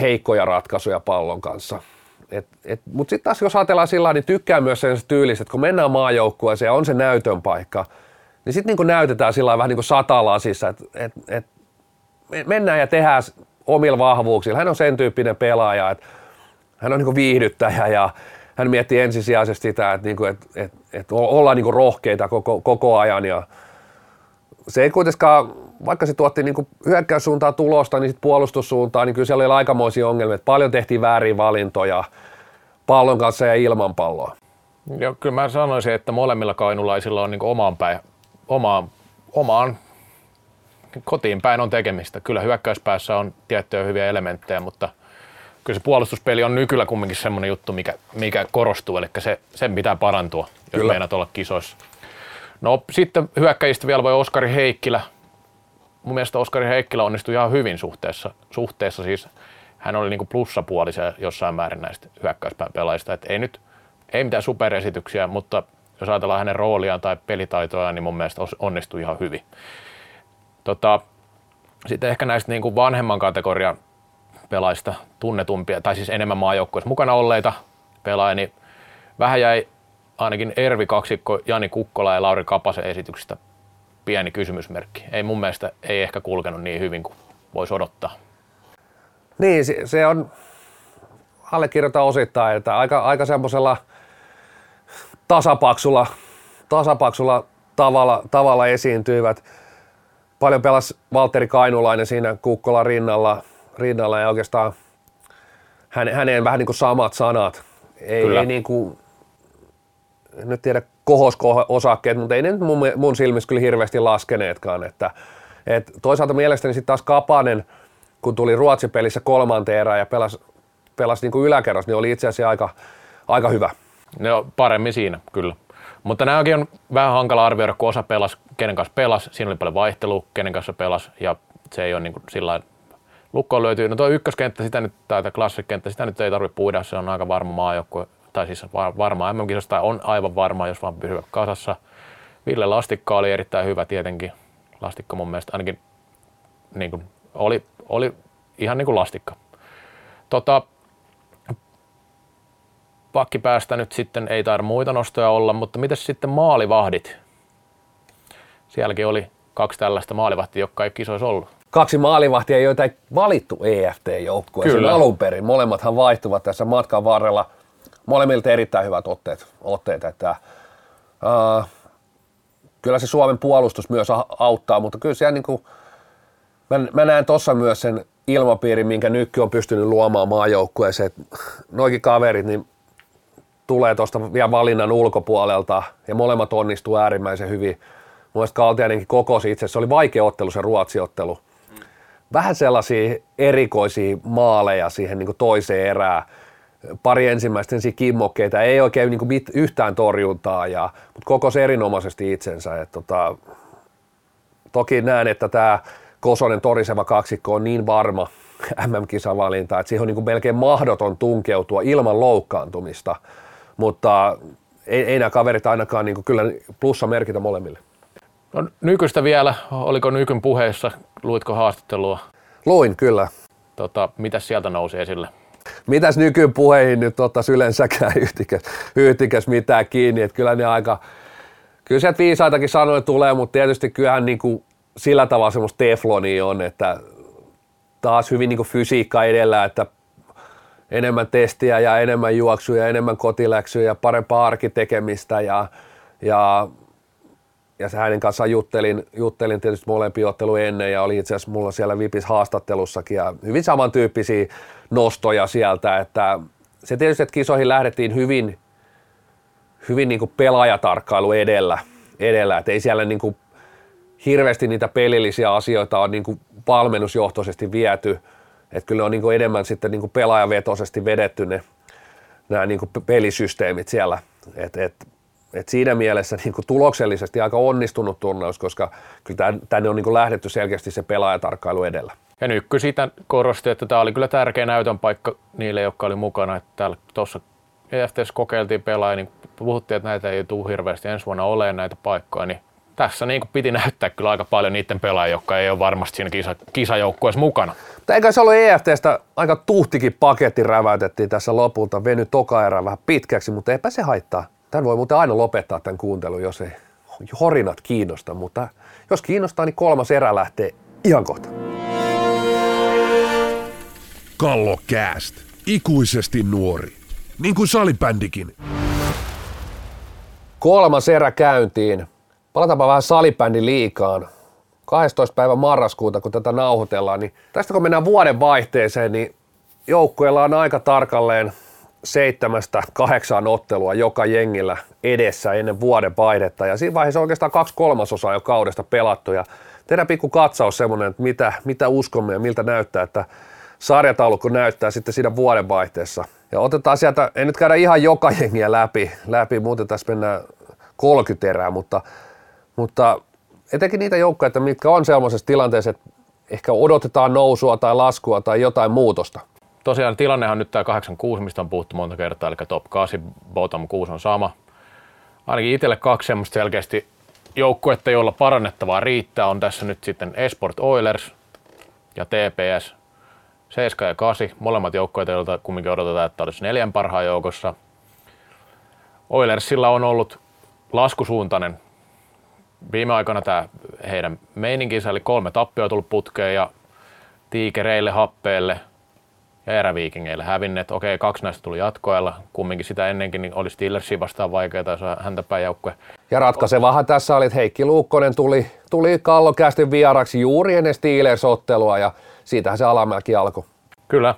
heikkoja ratkaisuja pallon kanssa. Mutta sitten taas jos ajatellaan sillä niin tykkää myös sen tyylistä, että kun mennään maajoukkueeseen ja on se näytön paikka, niin sitten niin näytetään sillä vähän niin kuin satalasissa, että et, et mennään ja tehdään omilla vahvuuksilla. Hän on sen tyyppinen pelaaja, että hän on niin viihdyttäjä ja hän miettii ensisijaisesti sitä, että, niin kuin, että, että, että ollaan niin rohkeita koko, koko ajan ja se ei kuitenkaan, vaikka se tuotti niin hyökkäyssuuntaan tulosta, niin sitten puolustussuuntaan, niin kyllä siellä oli aikamoisia ongelmia, paljon tehtiin väärin valintoja pallon kanssa ja ilman palloa. Joo, kyllä mä sanoisin, että molemmilla kainulaisilla on niin omaan, päin, omaan, omaan kotiin päin on tekemistä. Kyllä hyökkäyspäässä on tiettyjä hyviä elementtejä, mutta – kyllä se puolustuspeli on nykyllä kumminkin semmoinen juttu, mikä, mikä korostuu, eli se, sen pitää parantua, jos kyllä. meinaat olla kisoissa. No sitten hyökkäjistä vielä voi Oskari Heikkilä. Mun mielestä Oskari Heikkilä onnistui ihan hyvin suhteessa, suhteessa siis hän oli niinku plussapuolisia jossain määrin näistä hyökkäyspelaajista. Et ei nyt ei mitään superesityksiä, mutta jos ajatellaan hänen rooliaan tai pelitaitoaan, niin mun mielestä onnistui ihan hyvin. Tota, sitten ehkä näistä niin kuin vanhemman kategorian pelaajista tunnetumpia, tai siis enemmän maajoukkueessa mukana olleita pelaajia, niin vähän jäi ainakin Ervi kaksikko Jani Kukkola ja Lauri Kapasen esityksestä pieni kysymysmerkki. Ei mun mielestä ei ehkä kulkenut niin hyvin kuin voisi odottaa. Niin, se, se on, allekirjoita osittain, että aika, aika semmoisella tasapaksulla, tasapaksulla tavalla, tavalla esiintyivät. Paljon pelasi Valtteri Kainulainen siinä Kukkola rinnalla, rinnalla ja oikeastaan häneen vähän niin kuin samat sanat. Ei, ei niin kuin, en nyt tiedä kohosko osakkeet, mutta ei ne mun, mun silmissä kyllä hirveästi laskeneetkaan. Että, et toisaalta mielestäni sitten taas Kapanen, kun tuli Ruotsin pelissä kolmanteen erään ja pelasi, pelasi niin kuin yläkerros, niin oli itse asiassa aika, aika hyvä. No paremmin siinä, kyllä. Mutta nämäkin on vähän hankala arvioida, kun osa pelas, kenen kanssa pelas, siinä oli paljon vaihtelua, kenen kanssa pelas, ja se ei ole niin kuin sillä lukkoon löytyy. No tuo ykköskenttä, sitä nyt, tai klassikenttä, sitä nyt ei tarvitse puida, se on aika varma maajoukkue tai siis varmaa MM-kisasta on aivan varma, jos vaan pysyvät kasassa. Ville Lastikka oli erittäin hyvä tietenkin. Lastikka mun mielestä ainakin niin kuin, oli, oli ihan niin kuin lastikka. Tota, pakkipäästä nyt sitten ei taida muita nostoja olla, mutta miten sitten maalivahdit? Sielläkin oli kaksi tällaista maalivahtia, jotka ei kisoissa ollut. Kaksi maalivahtia, joita ei valittu EFT-joukkueeseen alun perin. Molemmathan vaihtuvat tässä matkan varrella – molemmilta erittäin hyvät otteet, otteet että uh, kyllä se Suomen puolustus myös auttaa, mutta kyllä siellä niin kuin, mä, mä näen tuossa myös sen ilmapiirin, minkä Nykky on pystynyt luomaan maajoukkueeseen, noikin kaverit, niin tulee tuosta vielä valinnan ulkopuolelta ja molemmat onnistuu äärimmäisen hyvin. Mielestäni Kaltiainenkin kokosi itse, se oli vaikea ottelu se Ruotsi-ottelu. Vähän sellaisia erikoisia maaleja siihen niin kuin toiseen erään pari ensimmäistä kimmokkeita, ei oikein niin kuin mit, yhtään torjuntaa, ja, mutta koko se erinomaisesti itsensä. Et, tota, toki näen, että tämä Kosonen toriseva kaksikko on niin varma MM-kisavalinta, että siihen on niin kuin melkein mahdoton tunkeutua ilman loukkaantumista, mutta ei, ei nämä kaverit ainakaan niin kuin, kyllä plussa merkitä molemmille. No, nykyistä vielä, oliko Nykyn puheessa, luitko haastattelua? Luin, kyllä. Tota, mitä sieltä nousi esille? mitäs nykypuheihin nyt ottaisi yleensäkään yhtikäs, yhtikäs mitään kiinni, että kyllä ne aika, kyllä sieltä viisaitakin sanoja tulee, mutta tietysti kyllähän niin kuin sillä tavalla semmoista teflonia on, että taas hyvin niin kuin fysiikka edellä, että enemmän testiä ja enemmän juoksuja, enemmän kotiläksyjä ja parempaa arkitekemistä ja, ja ja se hänen kanssaan juttelin, juttelin tietysti molempia ottelu ennen ja oli itse asiassa mulla siellä Vipis haastattelussakin ja hyvin samantyyppisiä nostoja sieltä, että se tietysti, että kisoihin lähdettiin hyvin, hyvin niin kuin pelaajatarkkailu edellä, edellä. Että ei siellä niin kuin hirveästi niitä pelillisiä asioita on niin kuin valmennusjohtoisesti viety, että kyllä on niin kuin enemmän sitten niin kuin pelaajavetoisesti vedetty ne nämä niin kuin pelisysteemit siellä, että et et siinä mielessä niin kuin tuloksellisesti aika onnistunut turnaus, koska kyllä tänne on niin kuin lähdetty selkeästi se pelaajatarkkailu edellä. Ja Nykky siitä korosti, että tämä oli kyllä tärkeä näytön paikka niille, jotka oli mukana. Että täällä tuossa EFTS kokeiltiin pelaajia, niin puhuttiin, että näitä ei tule hirveästi ensi vuonna olemaan näitä paikkoja, niin tässä niin piti näyttää kyllä aika paljon niiden pelaajia, jotka ei ole varmasti siinä kisa, kisajoukkueessa mukana. Mutta eikä se ollut EFTstä aika tuhtikin paketti räväytettiin tässä lopulta, veny toka erä vähän pitkäksi, mutta eipä se haittaa. Tämän voi muuten aina lopettaa tämän kuuntelun, jos ei horinat kiinnosta, mutta jos kiinnostaa, niin kolmas erä lähtee ihan kohta. Kallo Cast. Ikuisesti nuori. Niin kuin salibändikin. Kolmas erä käyntiin. Palataanpa vähän salibändin liikaan. 12. päivä marraskuuta, kun tätä nauhoitellaan, niin tästä kun mennään vuoden vaihteeseen, niin joukkueella on aika tarkalleen seitsemästä kahdeksaan ottelua joka jengillä edessä ennen vuoden vaihdetta. Ja siinä vaiheessa oikeastaan kaksi kolmasosaa jo kaudesta pelattu. Ja tehdään pikku katsaus semmoinen, että mitä, mitä uskomme ja miltä näyttää, että sarjataulukko näyttää sitten siinä vuodenvaihteessa. Ja otetaan sieltä, en nyt käydä ihan joka jengiä läpi, läpi muuten tässä mennään 30 erää, mutta, mutta etenkin niitä joukkoja, mitkä on sellaisessa tilanteessa, että ehkä odotetaan nousua tai laskua tai jotain muutosta – tosiaan tilannehan nyt tämä 86, mistä on puhuttu monta kertaa, eli top 8, bottom 6 on sama. Ainakin itselle kaksi semmoista selkeästi joukkuetta, joilla parannettavaa riittää, on tässä nyt sitten Esport Oilers ja TPS. 7 ja 8, molemmat joukkueet, joilta kumminkin odotetaan, että olisi neljän parhaan joukossa. Oilersilla on ollut laskusuuntainen viime aikoina tämä heidän meininkinsä, eli kolme tappioa tullut putkeen ja tiikereille, happeelle ja eräviikingeille hävinneet. Okei, kaksi näistä tuli jatkoajalla. Kumminkin sitä ennenkin niin oli Steelersia vastaan vaikeaa, jos häntä päin joukkue. Ja ratkaisevahan tässä oli, että Heikki Luukkonen tuli, tuli kallokästin vieraksi juuri ennen Steelers-ottelua ja siitähän se alamäki alkoi. Kyllä.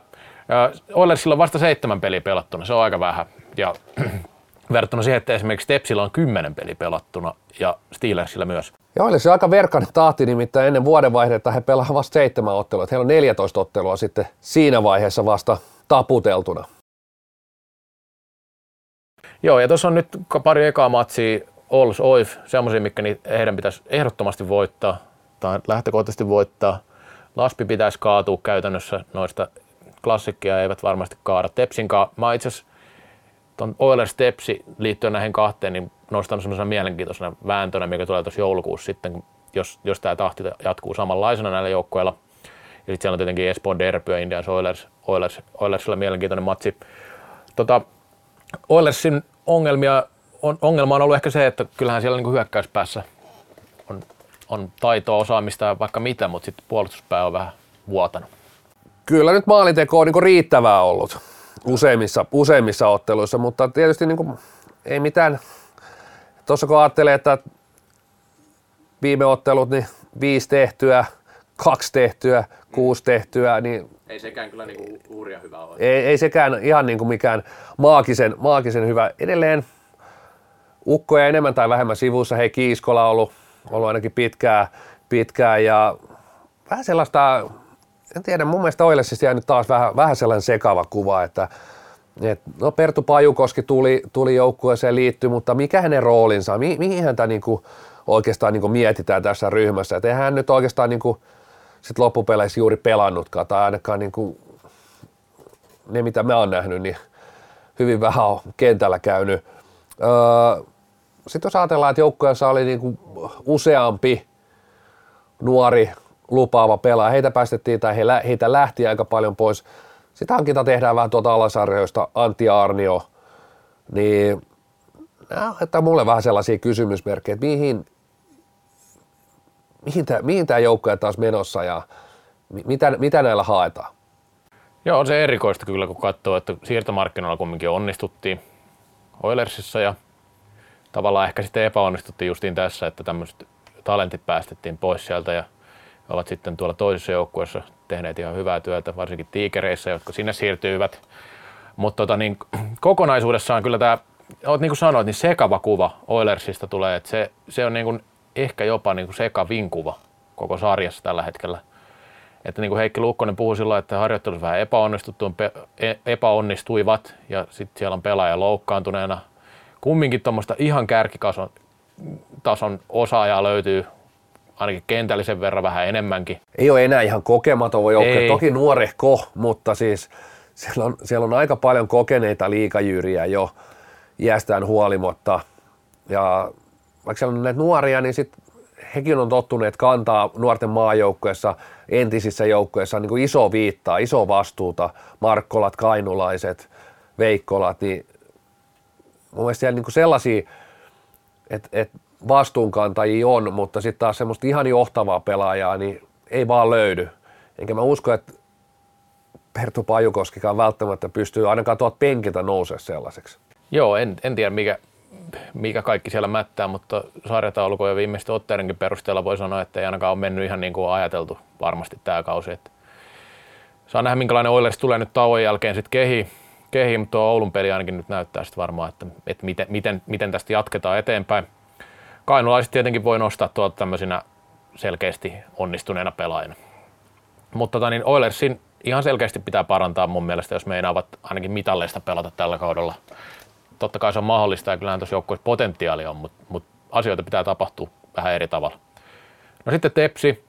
Oilersilla on vasta seitsemän peliä pelattuna, se on aika vähän. Ja verrattuna siihen, että esimerkiksi Tepsillä on kymmenen peliä pelattuna ja Steelersillä myös. Joo, eli se aika verkkainen tahti, nimittäin ennen vuodenvaihdetta he pelaavat vasta seitsemän ottelua. Heillä on 14 ottelua sitten siinä vaiheessa vasta taputeltuna. Joo, ja tuossa on nyt pari ekaa matsia Ols Oif, semmoisia, mikä heidän pitäisi ehdottomasti voittaa, tai lähtökohtaisesti voittaa. Laspi pitäisi kaatua käytännössä noista klassikkia eivät varmasti kaada. Tepsinkaan, mä itse asiassa tuon Oilers Tepsi liittyen näihin kahteen, niin nostan semmoisena mielenkiintoisena vääntönä, mikä tulee tuossa joulukuussa sitten, jos, jos tämä tahti jatkuu samanlaisena näillä joukkoilla. Ja sitten siellä on tietenkin Espoon Derby ja Indians Oilers, Oilers, Oilersilla mielenkiintoinen matsi. Tota, Oilersin ongelmia, on, ongelma on ollut ehkä se, että kyllähän siellä niin hyökkäyspäässä on, on taitoa, osaamista ja vaikka mitä, mutta sitten puolustuspää on vähän vuotanut. Kyllä nyt maalinteko on niin riittävää ollut useimmissa, useimmissa otteluissa, mutta tietysti niin kuin, ei mitään. Tuossa kun ajattelee, että viime ottelut, niin viisi tehtyä, kaksi tehtyä, kuusi tehtyä, niin ei sekään kyllä niin uuria hyvä ole. Ei, ei sekään ihan niin kuin mikään maagisen, maagisen hyvä. Edelleen ukkoja enemmän tai vähemmän sivussa. Hei Kiiskola on ollut, ollut ainakin pitkään, pitkään ja vähän sellaista en tiedä, mun mielestä Oilesista jäänyt taas vähän, vähän sellainen sekava kuva, että et, no Pertu Pajukoski tuli, tuli joukkueeseen liittyy, mutta mikä hänen roolinsa, mi, mihin häntä niinku oikeastaan niinku mietitään tässä ryhmässä, että hän nyt oikeastaan niinku sit loppupeleissä juuri pelannutkaan, tai ainakaan niinku ne, mitä mä oon nähnyt, niin hyvin vähän on kentällä käynyt. Öö, sitten jos ajatellaan, että joukkueessa oli niinku useampi nuori lupaava pelaaja. Heitä päästettiin tai heitä lähti aika paljon pois. Sitten hankinta tehdään vähän tuota alasarjoista, Antti Arnio, niin että mulle vähän sellaisia kysymysmerkkejä, että mihin, mihin, tämä, mihin tämä joukko taas menossa ja mitä, mitä näillä haetaan? Joo, on se erikoista kyllä, kun katsoo, että siirtomarkkinoilla kumminkin onnistuttiin Oilersissa ja tavallaan ehkä sitten epäonnistuttiin justiin tässä, että tämmöiset talentit päästettiin pois sieltä ja ovat sitten tuolla toisessa joukkueessa tehneet ihan hyvää työtä, varsinkin tiikereissä, jotka sinne siirtyivät. Mutta tota, niin, kokonaisuudessaan kyllä tämä, niin kuin sanoit, niin sekava kuva Oilersista tulee, että se, se on niin kuin ehkä jopa niin kuin sekavin kuva koko sarjassa tällä hetkellä. Että niin kuin Heikki Lukkonen puhui silloin, että harjoittelut vähän e, epäonnistuivat ja sitten siellä on pelaaja loukkaantuneena. Kumminkin tuommoista ihan kärkikason tason osaajaa löytyy ainakin kentällisen verran vähän enemmänkin. Ei ole enää ihan kokematon voi joukkue, toki nuorehko, mutta siis siellä on, siellä on aika paljon kokeneita liikajyriä jo iästään huolimatta. Ja vaikka siellä on näitä nuoria, niin sit hekin on tottuneet kantaa nuorten maajoukkueessa, entisissä joukkueissa niin kuin iso viittaa, iso vastuuta, Markkolat, Kainulaiset, Veikkolat, niin mun mielestä siellä niin kuin sellaisia, että, että vastuunkantajia on, mutta sitten taas semmoista ihan johtavaa pelaajaa, niin ei vaan löydy. Enkä mä usko, että Pertu Pajukoskikaan välttämättä pystyy ainakaan tuolta penkiltä nousee sellaiseksi. Joo, en, en tiedä mikä, mikä kaikki siellä mättää, mutta sarjataulukon ja viimeisten otteidenkin perusteella voi sanoa, että ei ainakaan ole mennyt ihan niin kuin ajateltu varmasti tämä kausi. Että saa nähdä, minkälainen Oilers tulee nyt tauon jälkeen sitten kehi, kehi mutta tuo Oulun peli ainakin nyt näyttää sitten varmaan, että, että miten, miten, miten tästä jatketaan eteenpäin. Kainulaiset tietenkin voi nostaa tuolta tämmöisinä selkeästi onnistuneena pelaajana. Mutta tota, niin Oilersin ihan selkeästi pitää parantaa mun mielestä, jos meinaavat ainakin mitalleista pelata tällä kaudella. Totta kai se on mahdollista ja kyllähän tuossa joukkueessa potentiaali on, mutta, mutta asioita pitää tapahtua vähän eri tavalla. No sitten Tepsi.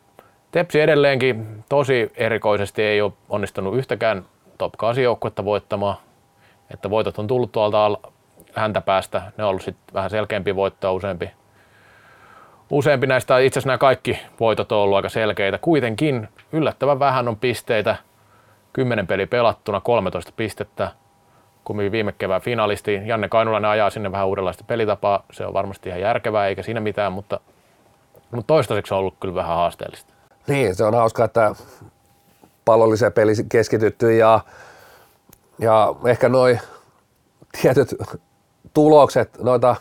Tepsi edelleenkin tosi erikoisesti ei ole onnistunut yhtäkään top 8 joukkuetta voittamaan. Että voitot on tullut tuolta häntä päästä. Ne on ollut sitten vähän selkeämpi voittoa useampi Useampi näistä, itse asiassa nämä kaikki voitot on ollut aika selkeitä. Kuitenkin yllättävän vähän on pisteitä 10 peli pelattuna, 13 pistettä, kumminkin viime kevään finalisti. Janne Kainulainen ajaa sinne vähän uudenlaista pelitapaa, se on varmasti ihan järkevää eikä siinä mitään, mutta, mutta toistaiseksi on ollut kyllä vähän haasteellista. Niin, se on hauska, että pallolliseen peli keskitytty ja, ja ehkä noin tietyt tulokset noita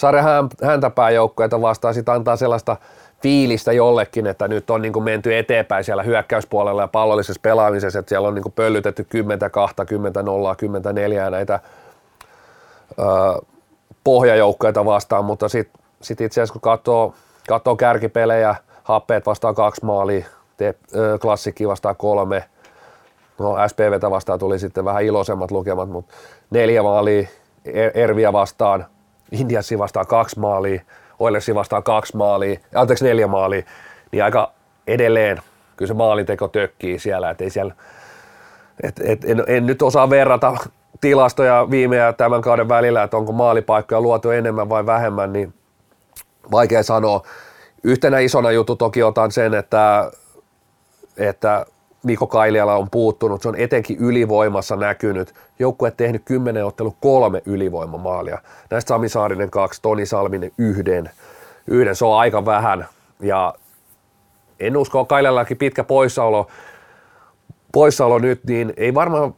sarjan häntäpääjoukkoita vastaan sit antaa sellaista fiilistä jollekin, että nyt on niin kuin menty eteenpäin siellä hyökkäyspuolella ja pallollisessa pelaamisessa, että siellä on niin kuin pöllytetty 10 2, 10 0, 10 4 näitä ö, pohjajoukkoita vastaan, mutta sitten sit itse asiassa kun katsoo, katsoo kärkipelejä, happeet vastaan kaksi maalia, te, ö, klassikki vastaan kolme, no SPVtä vastaan tuli sitten vähän iloisemmat lukemat, mutta neljä maalia, er, Erviä vastaan, Indiassi vastaan kaksi maalia, Oilersi vastaan kaksi maalia, anteeksi neljä maalia, niin aika edelleen kyllä se maalinteko tökkii siellä, että ei siellä, et, et, en, en, nyt osaa verrata tilastoja viime ja tämän kauden välillä, että onko maalipaikkoja luotu enemmän vai vähemmän, niin vaikea sanoa. Yhtenä isona juttu toki otan sen, että, että Mikko Kailiala on puuttunut, se on etenkin ylivoimassa näkynyt. Joukkue tehnyt 10 ottelu kolme ylivoimamaalia. Näistä Sami Saarinen kaksi, Toni Salminen yhden. Yhden, se on aika vähän. Ja en usko, Kailialakin pitkä poissaolo, poissaolo nyt, niin ei varmaan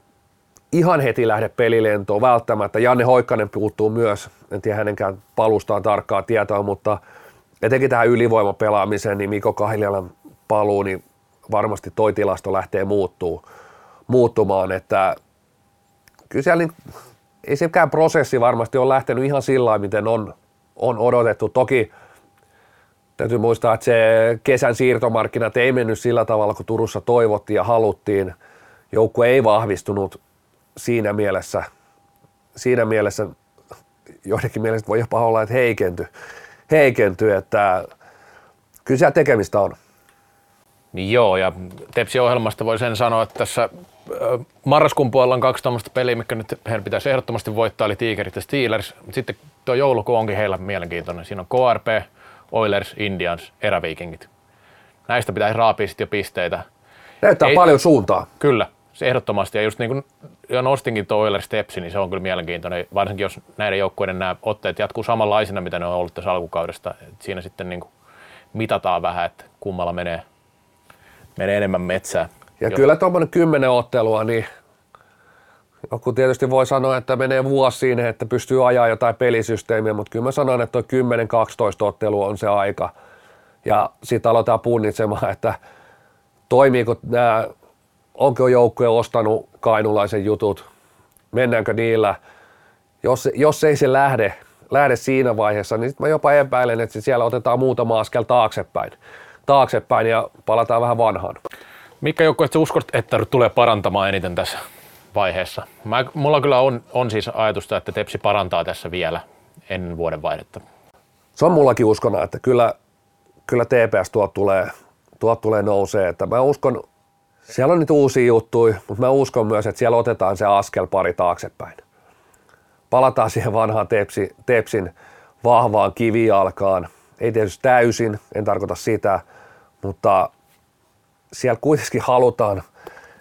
ihan heti lähde pelilentoon välttämättä. Janne Hoikkanen puuttuu myös, en tiedä hänenkään palustaan tarkkaa tietoa, mutta etenkin tähän ylivoimapelaamiseen, niin Mikko Kailialan paluu, niin varmasti toi tilasto lähtee muuttuu, muuttumaan, että kyllä siellä niin, ei sekään prosessi varmasti ole lähtenyt ihan sillä miten on, on odotettu. Toki täytyy muistaa, että se kesän siirtomarkkinat ei mennyt sillä tavalla, kun Turussa toivottiin ja haluttiin. Joukkue ei vahvistunut siinä mielessä, siinä mielessä joidenkin mielestä voi jopa olla, että heikenty, heikenty että kyllä siellä tekemistä on. Niin joo, ja Tepsi-ohjelmasta voi sen sanoa, että tässä marraskuun puolella on kaksi tuommoista peliä, mikä nyt heidän pitäisi ehdottomasti voittaa, eli Tigerit ja Steelers. Sitten tuo joulukuu onkin heillä mielenkiintoinen. Siinä on KRP, Oilers, Indians, Eräviikingit. Näistä pitäisi raapia sitten jo pisteitä. Näyttää Ei, paljon suuntaa. Kyllä, se ehdottomasti. Ja just niin kuin jo nostinkin tuo Oilers Tepsi, niin se on kyllä mielenkiintoinen. Varsinkin jos näiden joukkueiden nämä otteet jatkuu samanlaisina, mitä ne on ollut tässä alkukaudesta. Et siinä sitten niin kuin mitataan vähän, että kummalla menee menee enemmän metsään. Ja jo. kyllä tuommoinen kymmenen ottelua, niin joku tietysti voi sanoa, että menee vuosi siinä, että pystyy ajaa jotain pelisysteemiä, mutta kyllä mä sanon, että tuo 10-12 ottelua on se aika. Ja sitten aletaan punnitsemaan, että toimiiko nämä, onko joukkue ostanut kainulaisen jutut, mennäänkö niillä. Jos, jos ei se lähde, lähde siinä vaiheessa, niin sitten mä jopa epäilen, että siellä otetaan muutama askel taaksepäin taaksepäin ja palataan vähän vanhaan. Mikä joku, että uskot, että tulee parantamaan eniten tässä vaiheessa? Mä, mulla kyllä on, on siis ajatusta, että Tepsi parantaa tässä vielä ennen vuoden vaihdetta. Se on mullakin uskona, että kyllä, kyllä TPS tuot tulee, tuot tulee nousee. Että mä uskon, siellä on nyt uusia juttuja, mutta mä uskon myös, että siellä otetaan se askel pari taaksepäin. Palataan siihen vanhaan tepsi, Tepsin vahvaan kivijalkaan. Ei tietysti täysin, en tarkoita sitä, mutta siellä kuitenkin halutaan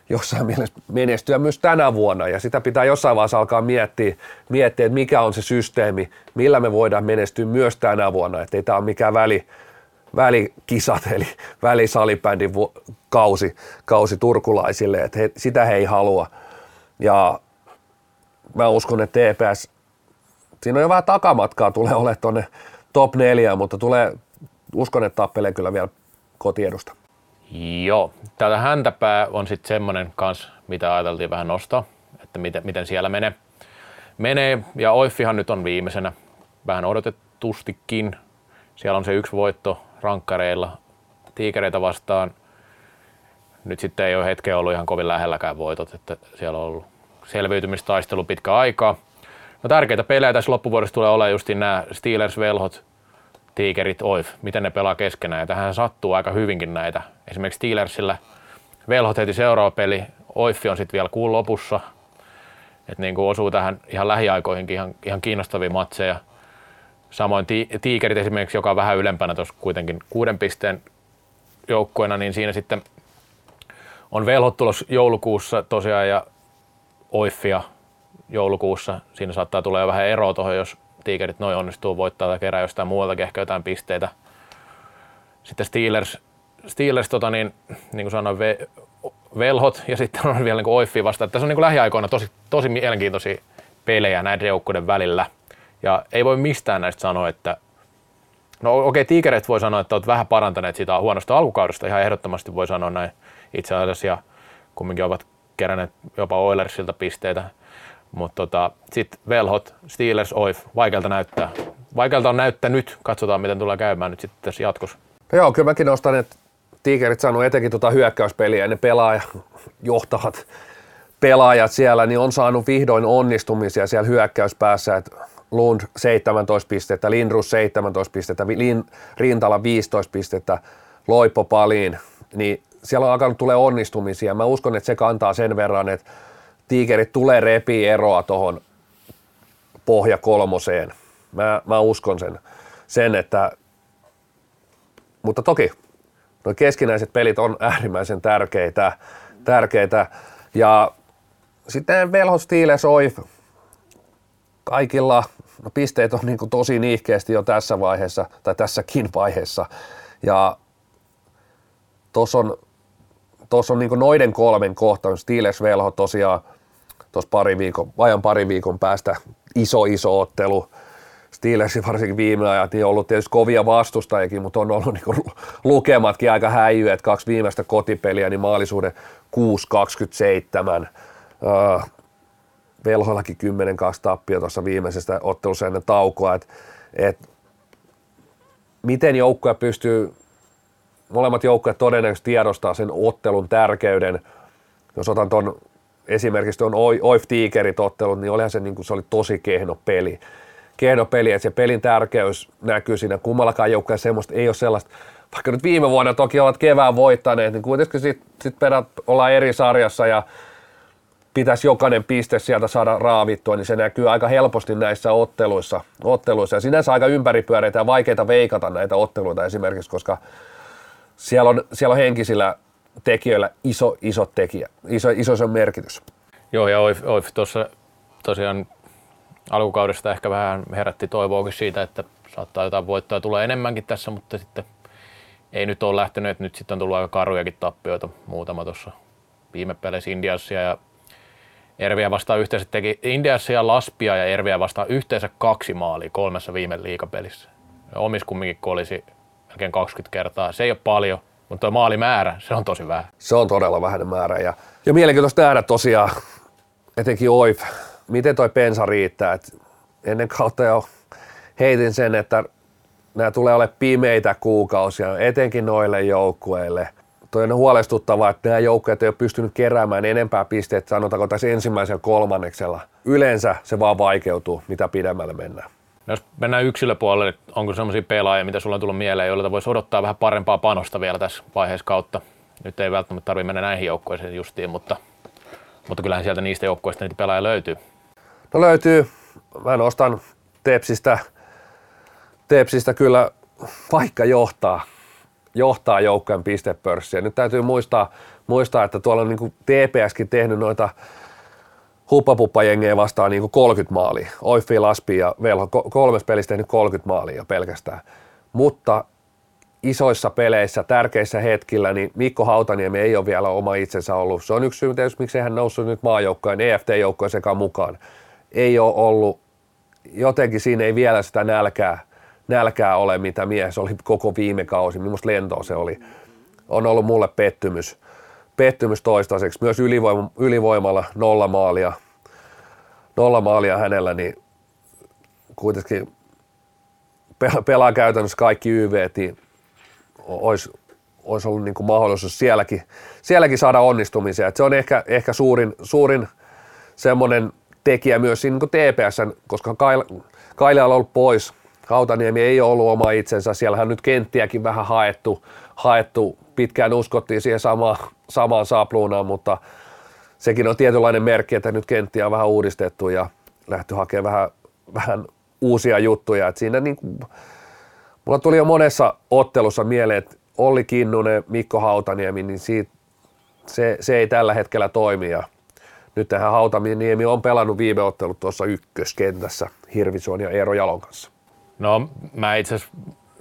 jossain mielessä menestyä myös tänä vuonna. Ja sitä pitää jossain vaiheessa alkaa miettiä, miettiä että mikä on se systeemi, millä me voidaan menestyä myös tänä vuonna, että ei tämä ole mikään väli, välikisat eli välisalibändin kausi, kausi turkulaisille, että he, sitä he ei halua. Ja mä uskon, että TPS, siinä on jo vähän takamatkaa tulee olemaan tuonne top 4, mutta tulee, uskon, että tappelee kyllä vielä kotiedusta. Joo, täältä häntäpää on sitten semmoinen kans, mitä ajateltiin vähän nostaa, että miten, miten siellä menee. menee. Ja Oiffihan nyt on viimeisenä, vähän odotetustikin. Siellä on se yksi voitto rankkareilla tiikereitä vastaan. Nyt sitten ei ole hetkeä ollut ihan kovin lähelläkään voitot, että siellä on ollut selviytymistaistelu pitkä aikaa. No tärkeitä pelejä tässä loppuvuodessa tulee olemaan just nämä Steelers-velhot, Tigerit, Oif, miten ne pelaa keskenään. Ja tähän sattuu aika hyvinkin näitä. Esimerkiksi Steelersillä velhot heti seuraava peli, Oiffi on sitten vielä kuun lopussa. Että niin kuin osuu tähän ihan lähiaikoihinkin ihan, ihan kiinnostavia matseja. Samoin Tigerit esimerkiksi, joka on vähän ylempänä tuossa kuitenkin kuuden pisteen joukkueena, niin siinä sitten on velhot tulos joulukuussa tosiaan ja Oiffia joulukuussa. Siinä saattaa tulla jo vähän eroa tuohon, jos tiikerit noin onnistuu voittaa tai kerää jostain muualtakin ehkä jotain pisteitä. Sitten Steelers, Steelers tota niin, niin kuin sanoin, ve, velhot ja sitten on vielä niin Oiffi vasta. Tässä on niin kuin lähiaikoina tosi, tosi mielenkiintoisia pelejä näiden joukkueiden välillä. Ja ei voi mistään näistä sanoa, että No okei, okay, Tigerit voi sanoa, että olet vähän parantaneet sitä huonosta alkukaudesta, ihan ehdottomasti voi sanoa näin itse asiassa, ja kumminkin ovat keränneet jopa Oilersilta pisteitä. Mutta tota, sitten Velhot, Steelers, Oif, vaikealta näyttää. Vaikealta on näyttänyt, katsotaan miten tulee käymään nyt sitten tässä jatkossa. No joo, kyllä mäkin nostan, että Tigerit sanoo etenkin tuota hyökkäyspeliä ja ne pelaaja, johtavat pelaajat siellä, niin on saanut vihdoin onnistumisia siellä hyökkäyspäässä, että Lund 17 pistettä, Lindrus 17 pistettä, Lin, Rintala 15 pistettä, Loippo Paliin, niin siellä on alkanut tulee onnistumisia. Mä uskon, että se kantaa sen verran, että tiikerit tulee repi eroa tuohon pohja kolmoseen. Mä, mä uskon sen, sen, että mutta toki nuo keskinäiset pelit on äärimmäisen tärkeitä, tärkeitä. ja sitten Velhot Steelers Oif, kaikilla no pisteet on niin kuin tosi niihkeästi jo tässä vaiheessa tai tässäkin vaiheessa ja tuossa on, tossa on niin noiden kolmen kohta, Steelers Velho tosiaan tuossa pari viikon, vajan pari viikon päästä iso iso ottelu, Steelersin varsinkin viime ajat niin on ollut tietysti kovia vastustajakin, mutta on ollut niin lukematkin aika häijyä, että kaksi viimeistä kotipeliä, niin maalisuuden 6-27. Uh, Velhoillakin 10-2 tappia tuossa viimeisestä ottelussa ennen taukoa, että et, miten joukkoja pystyy, molemmat joukkueet todennäköisesti tiedostaa sen ottelun tärkeyden, jos otan tuon esimerkiksi tuon Oif Tigerit ottelun, niin olihan se, niin kuin, se oli tosi kehno peli kehno peli, että se pelin tärkeys näkyy siinä kummallakaan joukkueella semmoista, ei ole sellaista, vaikka nyt viime vuonna toki ovat kevään voittaneet, niin kuitenkin sitten sit perät ollaan eri sarjassa ja pitäisi jokainen piste sieltä saada raavittua, niin se näkyy aika helposti näissä otteluissa. otteluissa. Ja sinänsä aika ympäripyöreitä ja vaikeita veikata näitä otteluita esimerkiksi, koska siellä on, siellä on henkisillä tekijöillä iso, iso tekijä, iso, iso se merkitys. Joo, ja Oif, Oif tuossa tosiaan alkukaudesta ehkä vähän herätti toivoakin siitä, että saattaa jotain voittoa tulla enemmänkin tässä, mutta sitten ei nyt ole lähtenyt, että nyt sitten on tullut aika karujakin tappioita, muutama tuossa viime peleissä Indiassa ja Erviä vastaan yhteensä teki Indiassa ja Laspia ja Erviä vastaan yhteensä kaksi maalia kolmessa viime liikapelissä. Omis kumminkin kolisi melkein 20 kertaa. Se ei ole paljon, mutta tuo maalimäärä, se on tosi vähän. Se on todella vähäinen määrä ja, ja mielenkiintoista nähdä tosiaan, etenkin OIF, miten toi pensa riittää. Et ennen kautta jo heitin sen, että nämä tulee olemaan pimeitä kuukausia, etenkin noille joukkueille. Toi on huolestuttavaa, että nämä joukkueet ei ole pystynyt keräämään enempää pisteitä, sanotaanko tässä ensimmäisellä kolmanneksella. Yleensä se vaan vaikeutuu, mitä pidemmälle mennään. Jos mennään yksilöpuolelle, onko sellaisia pelaajia, mitä sulla on tullut mieleen, joilla voisi odottaa vähän parempaa panosta vielä tässä vaiheessa kautta? Nyt ei välttämättä tarvitse mennä näihin joukkueisiin justiin, mutta, mutta kyllähän sieltä niistä joukkueista niitä pelaajia löytyy. No löytyy, mä nostan Tepsistä, Tepsistä kyllä vaikka johtaa, johtaa joukkojen pistepörssiä. Nyt täytyy muistaa, muistaa että tuolla on niin TPSkin tehnyt noita huppapuppajengejä vastaan niin 30 maalia. Oifi, Laspi ja Velho, kolmes pelistä tehnyt 30 maalia pelkästään. Mutta isoissa peleissä, tärkeissä hetkillä, niin Mikko Hautaniemi ei ole vielä oma itsensä ollut. Se on yksi syy, miksi hän noussut nyt maajoukkojen, EFT-joukkojen sekä mukaan ei ole ollut, jotenkin siinä ei vielä sitä nälkää, nälkää ole, mitä mies oli koko viime kausi, millaista lentoa se oli. On ollut mulle pettymys, pettymys toistaiseksi. Myös ylivoima, ylivoimalla nolla maalia, nolla maalia hänellä, niin kuitenkin pelaa käytännössä kaikki YV, niin olisi, olisi ollut niin kuin mahdollisuus sielläkin, sielläkin saada onnistumisia. Et se on ehkä, ehkä suurin, suurin semmoinen tekijä myös siinä niin TPS, koska Kaila on ollut pois. Hautaniemi ei ollut oma itsensä. Siellähän nyt kenttiäkin vähän haettu. haettu. Pitkään uskottiin siihen sama, samaan sapluunaan, mutta sekin on tietynlainen merkki, että nyt kenttiä on vähän uudistettu ja lähty hakemaan vähän, vähän uusia juttuja. Et siinä niin kuin, mulla tuli jo monessa ottelussa mieleen, että Olli Kinnunen, Mikko Hautaniemi, niin siitä se, se ei tällä hetkellä toimi ja nyt tähän Hautamieniemi on pelannut viime ottelut tuossa ykköskentässä Hirvisuon ja Eero Jalon kanssa. No mä itse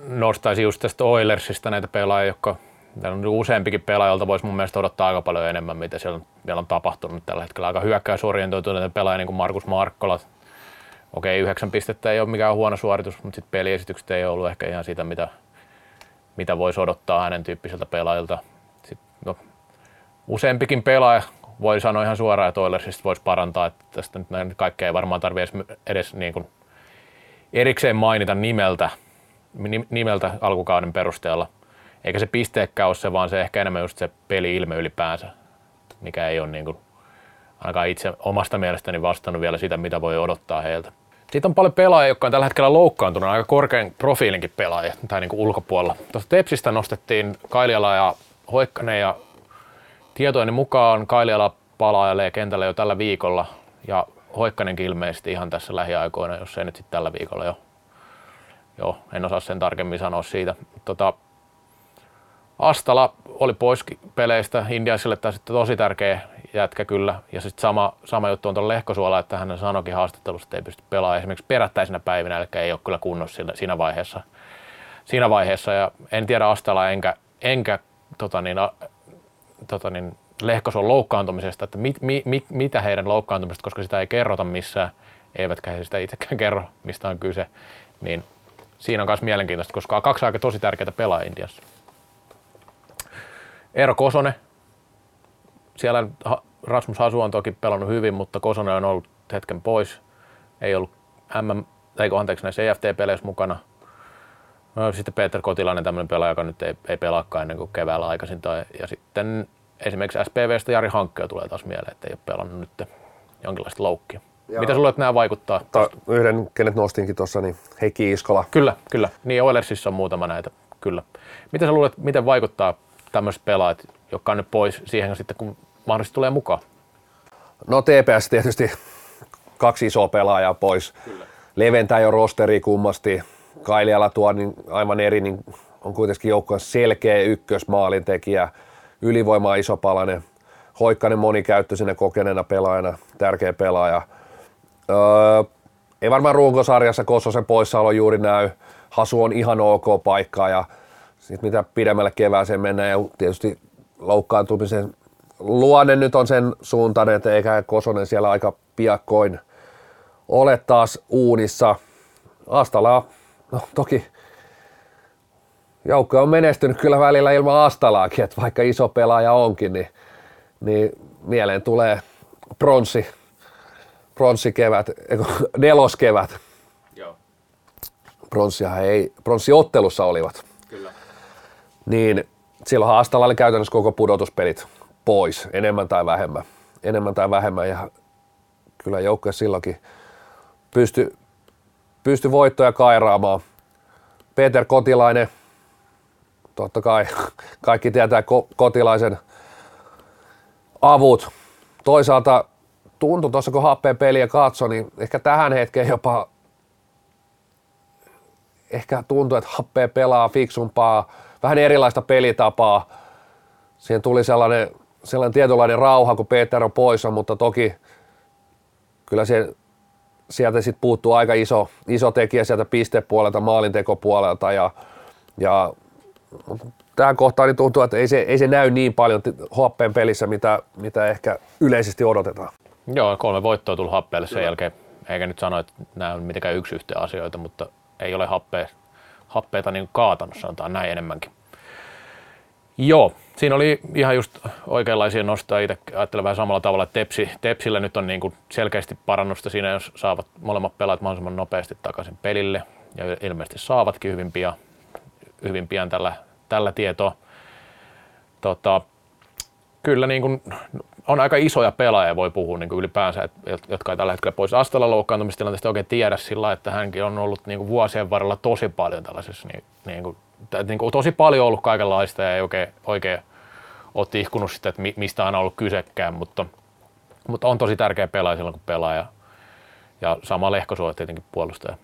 nostaisin just tästä Oilersista näitä pelaajia, jotka Täällä on useampikin pelaajalta voisi mun mielestä odottaa aika paljon enemmän, mitä siellä on, vielä on tapahtunut tällä hetkellä. Aika hyökkäysorientoituneita pelaajia, niin kuin Markus Markkola. Okei, yhdeksän pistettä ei ole mikään huono suoritus, mutta sitten peliesitykset ei ollut ehkä ihan sitä, mitä, mitä voisi odottaa hänen tyyppiseltä pelaajilta. Sitten, no, useampikin pelaaja voi sanoa ihan suoraan, että Oilersista voisi parantaa, että tästä nyt näin kaikkea ei varmaan tarvitse edes, edes niin kuin erikseen mainita nimeltä, nimeltä alkukauden perusteella – eikä se pisteekään ole se, vaan se ehkä enemmän just se peli-ilme ylipäänsä, mikä ei ole niin kuin, ainakaan itse omasta mielestäni vastannut vielä sitä, mitä voi odottaa heiltä. Sitten on paljon pelaajia, jotka on tällä hetkellä loukkaantunut, aika korkean profiilinkin pelaajia tai niin kuin ulkopuolella. Tuosta Tepsistä nostettiin Kailiala ja Hoikkanen ja tietojeni mukaan Kailiala palailee kentälle jo tällä viikolla ja Hoikkanenkin ilmeisesti ihan tässä lähiaikoina, jos ei nyt sitten tällä viikolla jo. Joo, en osaa sen tarkemmin sanoa siitä. Tota, Astala oli pois peleistä Indiaisille, tämä sitten tosi tärkeä jätkä kyllä. Ja sitten sama, sama juttu on tuolla Lehkosuola, että hän sanoikin haastattelussa, että ei pysty pelaamaan esimerkiksi perättäisinä päivinä, eli ei ole kyllä kunnossa siinä vaiheessa. Siinä vaiheessa ja en tiedä Astala enkä, enkä tota niin, a, tota niin, Lehkosuon loukkaantumisesta, että mit, mi, mi, mitä heidän loukkaantumisesta, koska sitä ei kerrota missään, eivätkä he sitä itsekään kerro, mistä on kyse, niin siinä on myös mielenkiintoista, koska on kaksi aika tosi tärkeää pelaa Indiassa. Eero Kosonen, siellä Rasmus Hasu on toki pelannut hyvin, mutta Kosonen on ollut hetken pois. Ei ollut MM, ei anteeksi näissä EFT-peleissä mukana. No, sitten Peter Kotilainen, tämmöinen pelaaja, joka nyt ei, ei pelaakaan ennen kuin keväällä aikaisin. Tai, ja sitten esimerkiksi SPVstä Jari Hankkea tulee taas mieleen, että ei ole pelannut nyt jonkinlaista loukkia. Joo. Mitä sulle nämä vaikuttaa? Ta, yhden, kenet nostinkin tuossa, niin Heikki Iskola. Kyllä, kyllä. Niin Oilersissa on muutama näitä, kyllä. Mitä sä luulet, miten vaikuttaa tämmöiset pelaajat, jotka on nyt pois siihen sitten, kun mahdollisesti tulee mukaan? No TPS tietysti kaksi isoa pelaajaa pois. Kyllä. Leventää jo rosteri kummasti. Kailiala tuo niin aivan eri, niin on kuitenkin joukkojen selkeä ykkösmaalintekijä. Ylivoima iso palanen. Hoikkanen monikäyttöisenä kokeneena pelaajana, tärkeä pelaaja. Öö, ei varmaan runkosarjassa Kossosen poissaolo juuri näy. Hasu on ihan ok paikkaa ja sitten mitä pidemmälle kevääseen mennään ja tietysti loukkaantumisen luonne nyt on sen suuntainen, että eikä Kosonen siellä aika piakkoin ole taas uunissa. Astalaa, no toki joukko on menestynyt kyllä välillä ilman Astalaakin, että vaikka iso pelaaja onkin, niin, niin mieleen tulee pronssi, pronssikevät, neloskevät. Joo. Pronssihan ei, pronssiottelussa olivat niin silloin Astalla oli käytännössä koko pudotuspelit pois, enemmän tai vähemmän. Enemmän tai vähemmän ja kyllä joukkue silloinkin pysty, pysty voittoja kairaamaan. Peter Kotilainen, totta kai kaikki tietää Kotilaisen avut. Toisaalta tuntui tuossa, kun happeen peliä katsoi, niin ehkä tähän hetkeen jopa ehkä tuntuu, että happea pelaa fiksumpaa, vähän erilaista pelitapaa. Siihen tuli sellainen, sellainen tietynlainen rauha, kun Peter on poissa, mutta toki kyllä se, sieltä sitten puuttuu aika iso, iso tekijä sieltä pistepuolelta, maalintekopuolelta ja, ja tähän kohtaan niin tuntuu, että ei se, ei se näy niin paljon happeen pelissä, mitä, mitä ehkä yleisesti odotetaan. Joo, kolme voittoa tullut happeelle sen Joo. jälkeen. Eikä nyt sano, että nämä on mitenkään yksi yhteen asioita, mutta ei ole happea happeita niin kaatanut, sanotaan näin enemmänkin. Joo, siinä oli ihan just oikeanlaisia nostoja. Itse ajattelen vähän samalla tavalla, että Tepsi, Tepsillä nyt on niin kuin selkeästi parannusta siinä, jos saavat molemmat pelaat mahdollisimman nopeasti takaisin pelille. Ja ilmeisesti saavatkin hyvin pian, hyvin pian tällä, tällä tietoa. Tota, kyllä niin kuin on aika isoja pelaajia, voi puhua niin kuin ylipäänsä, että, jotka ei tällä hetkellä pois Astella loukkaantumistilanteesta oikein tiedä sillä, että hänkin on ollut niin kuin vuosien varrella tosi paljon tällaisessa, niin, niin kuin, niin kuin, tosi paljon ollut kaikenlaista ja ei oikein, oikein ole tihkunut sitä, että mistä on ollut kysekään, mutta, mutta on tosi tärkeä pelaaja silloin, kun pelaa ja, ja sama Lehkosuo tietenkin puolustaja.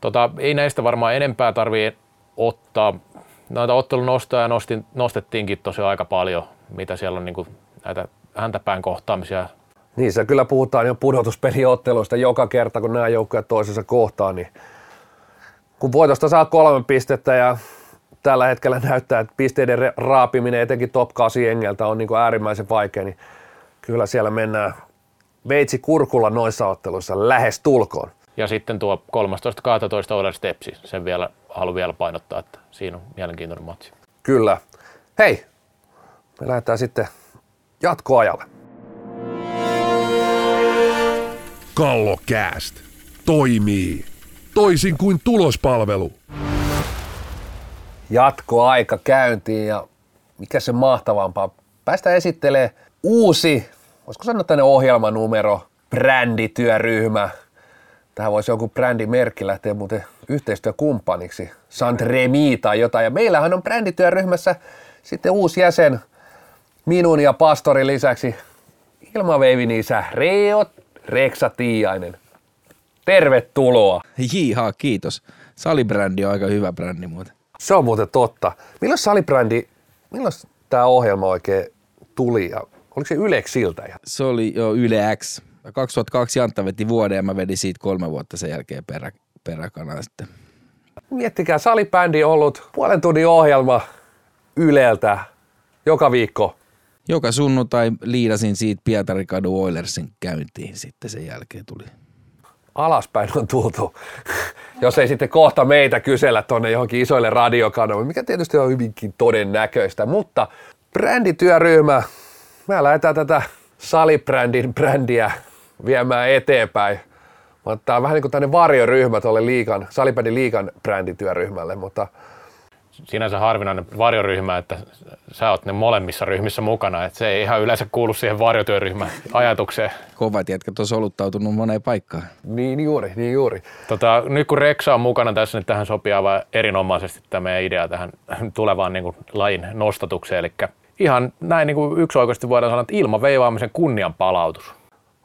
Tota, ei näistä varmaan enempää tarvii ottaa. Noita ottelun nostoja nostin, nostettiinkin tosi aika paljon mitä siellä on niin kuin näitä häntäpään kohtaamisia. Niin, se kyllä puhutaan jo pudotuspeliotteluista joka kerta, kun nämä joukkueet toisensa kohtaan, niin kun voitosta saa kolme pistettä ja tällä hetkellä näyttää, että pisteiden raapiminen etenkin top 8 jengeltä on niin kuin äärimmäisen vaikea, niin kyllä siellä mennään veitsi kurkulla noissa otteluissa lähes tulkoon. Ja sitten tuo 13-12 Oiler Stepsi, sen vielä haluan vielä painottaa, että siinä on mielenkiintoinen matsi. Kyllä. Hei, me lähdetään sitten jatkoajalle. Kallokääst toimii toisin kuin tulospalvelu. Jatkoaika käyntiin ja mikä se mahtavampaa. Päästä esittelee uusi, voisiko sanoa tänne ohjelmanumero, brändityöryhmä. Tähän voisi joku brändimerkki lähteä muuten yhteistyökumppaniksi, Santremi tai jotain. Ja meillähän on brändityöryhmässä sitten uusi jäsen, minun ja pastorin lisäksi ilmaveivin isä Reot Reksa Tiainen. Tervetuloa. Jihaa, kiitos. Salibrändi on aika hyvä brändi muuten. Se on muuten totta. Milloin salibrändi, milloin tämä ohjelma oikein tuli ja oliko se Yleksiltä? Se oli jo Yle X. 2002 Jantta veti vuoden ja mä vedin siitä kolme vuotta sen jälkeen perä, peräkanaa sitten. Miettikää, salibändi on ollut puolen tunnin ohjelma Yleltä joka viikko. Joka sunnuntai liidasin siitä Pietarikadu Oilersin käyntiin sitten sen jälkeen tuli. Alaspäin on tultu, jos ei sitten kohta meitä kysellä tuonne johonkin isoille radiokanaville, mikä tietysti on hyvinkin todennäköistä, mutta brändityöryhmä, mä lähdetään tätä salibrändin brändiä viemään eteenpäin. Tämä on vähän niin kuin tämmöinen varjoryhmä tuolle liikan, salibändin liikan brändityöryhmälle, mutta sinänsä harvinainen varjoryhmä, että sä oot ne molemmissa ryhmissä mukana, että se ei ihan yleensä kuulu siihen varjotyöryhmän ajatukseen. Kovat jätkät on soluttautunut moneen paikkaan. Niin juuri, niin juuri. Tota, nyt kun Reksa on mukana tässä, niin tähän sopii aivan erinomaisesti tämä meidän idea tähän tulevaan niin kuin, lajin nostatukseen, eli ihan näin niin kuin yksioikoisesti voidaan sanoa, että ilmaveivaamisen kunnian palautus.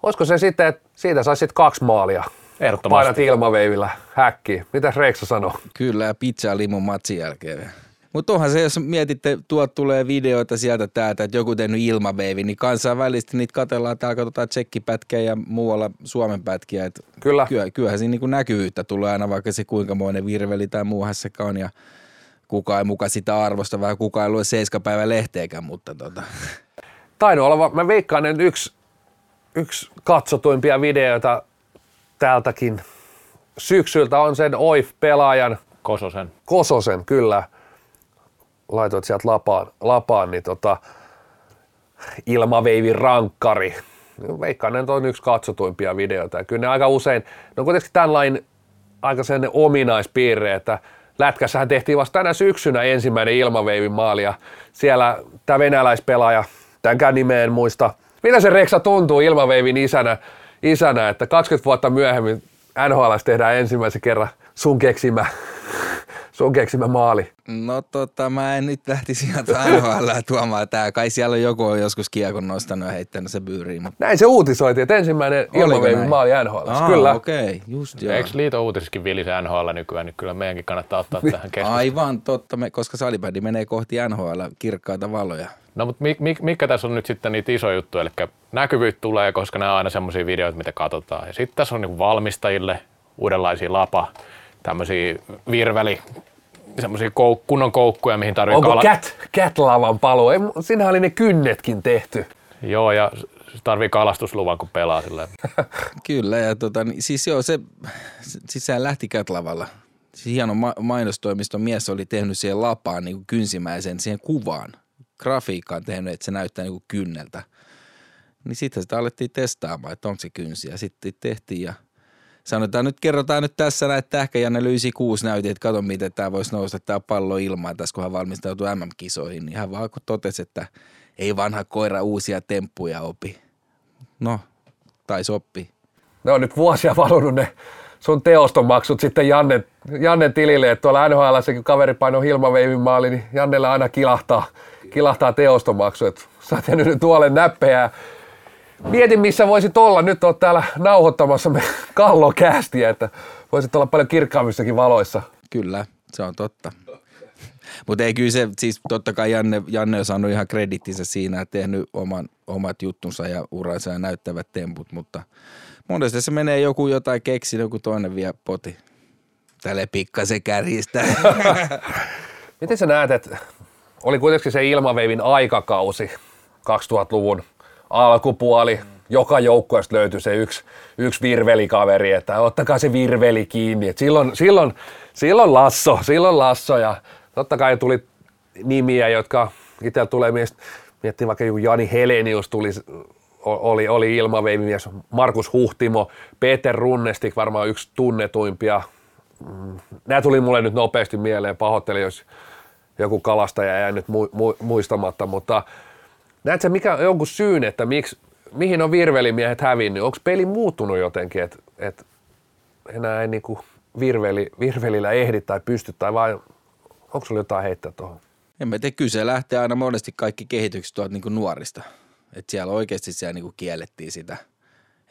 Olisiko se sitten, että siitä saisit kaksi maalia? Ehdottomasti. Painat ilmaveivillä häkkiin. Mitä Reiksa sanoo? Kyllä, ja pizzaa limun matsin jälkeen. Mutta onhan se, jos mietitte, tuot tulee videoita sieltä täältä, että joku tehnyt ilmaveivi, niin kansainvälisesti niitä katellaan, täällä katsotaan tsekkipätkiä ja muualla Suomen pätkiä. Et Kyllä. Kyllä, kyllähän siinä niin näkyvyyttä tulee aina, vaikka se kuinka monen virveli tai muu hässäkkä on. Ja kukaan ei muka sitä arvosta, vähän kukaan ei lue seiskapäivän lehteekään, mutta tota. Tainnut olla, mä veikkaan, että yksi, yksi katsotuimpia videoita täältäkin syksyltä on sen OIF-pelaajan Kososen. Kososen, kyllä. Laitoit sieltä lapaan, lapaan niin tota, ilmaveivin rankkari. Veikkaan, että on yksi katsotuimpia videoita. Ja kyllä ne aika usein, no kuitenkin tämän lain aika sen ominaispiirre, että Lätkässähän tehtiin vasta tänä syksynä ensimmäinen ilmaveivin maali ja siellä tämä venäläispelaaja, tämänkään nimeä en muista, mitä se Reksa tuntuu ilmaveivin isänä, isänä, että 20 vuotta myöhemmin NHL tehdään ensimmäisen kerran sun keksimä, sun keksimä maali. No tota, mä en nyt lähtisi sieltä NHL tuomaan tää. Kai siellä on joku on joskus kiekon nostanut ja heittänyt se byyriin. Mutta... Näin se uutisoitiin, että ensimmäinen ilmaveivin maali NHL. Aa, Kyllä. okei, okay, just joo. Eikö liiton uutisissakin vilisi NHL nykyään, niin kyllä meidänkin kannattaa ottaa tähän keskusteluun. Aivan totta, me, koska salibändi menee kohti NHL kirkkaita valoja. No mutta mi, mi, mikä tässä on nyt sitten niitä isoja juttuja, eli näkyvyyttä tulee, koska nämä on aina semmoisia videoita, mitä katsotaan. Ja sitten tässä on niin valmistajille uudenlaisia lapa, tämmöisiä virveli, semmoisia kouk- kunnon koukkuja, mihin tarvitsee Onko cat, cat-lavan palo? Ei, Siinähän oli ne kynnetkin tehty. Joo, ja tarvii kalastusluvan, kun pelaa silleen. Kyllä, ja tota, niin, siis joo, se, siis sehän lähti Kätlavalla. Siis hieno ma- mainostoimiston mies oli tehnyt siihen lapaan niin kuin kynsimäisen siihen kuvaan. Grafiikkaan tehnyt, että se näyttää niin kuin kynneltä. Niin sitten sitä alettiin testaamaan, että onko se kynsi. Ja sitten tehtiin ja sanotaan nyt, kerrotaan nyt tässä näin, että ehkä Janne Lyysi 6 näytti, että kato miten tämä voisi nousta tämä pallo ilmaan tässä, kun hän valmistautui MM-kisoihin. Niin hän vaan totesi, että ei vanha koira uusia temppuja opi. No, tai soppi. Ne on nyt vuosia valunut ne sun teostonmaksut sitten Janne, Janne tilille, että tuolla NHL, kun kaveri painoi Hilmaveivin maali, niin Jannella aina kilahtaa, kilahtaa teostonmaksu. Että sä oot nyt tuolle näppejä. Mietin, missä voisit olla. Nyt oot täällä nauhoittamassa me kallokäästiä, että voisit olla paljon kirkkaammissakin valoissa. Kyllä, se on totta. Mutta ei kyllä se, siis totta kai Janne, Janne on saanut ihan kredittinsä siinä, että tehnyt oman, omat juttunsa ja uransa ja näyttävät temput, mutta monesti se menee joku jotain keksi, joku toinen vie poti. Tälle pikkasen kärjistä. Miten sä näet, että oli kuitenkin se ilmaveivin aikakausi 2000-luvun alkupuoli, joka joukkueesta löytyi se yksi, yksi virvelikaveri, että ottakaa se virveli kiinni. Et silloin, silloin, silloin Lasso, silloin Lasso ja totta kai tuli nimiä, jotka itsellä tulee miettiä vaikka joku Jani Helenius tuli, oli, oli ilmaveivimies, Markus Huhtimo, Peter Runnestik varmaan yksi tunnetuimpia. Mm, Nämä tuli mulle nyt nopeasti mieleen, pahoittelin, jos joku kalastaja jäi nyt muistamatta, mutta näetkö mikä on jonkun syyn, että miksi, mihin on virvelimiehet hävinnyt? Onko peli muuttunut jotenkin, että et enää ei niinku virveli, virvelillä ehdi tai pysty, tai vai onko sulla jotain heittää tuohon? En mä tiedä, kyse lähtee aina monesti kaikki kehitykset tuolta niinku nuorista. Että siellä oikeasti siellä niinku kiellettiin sitä,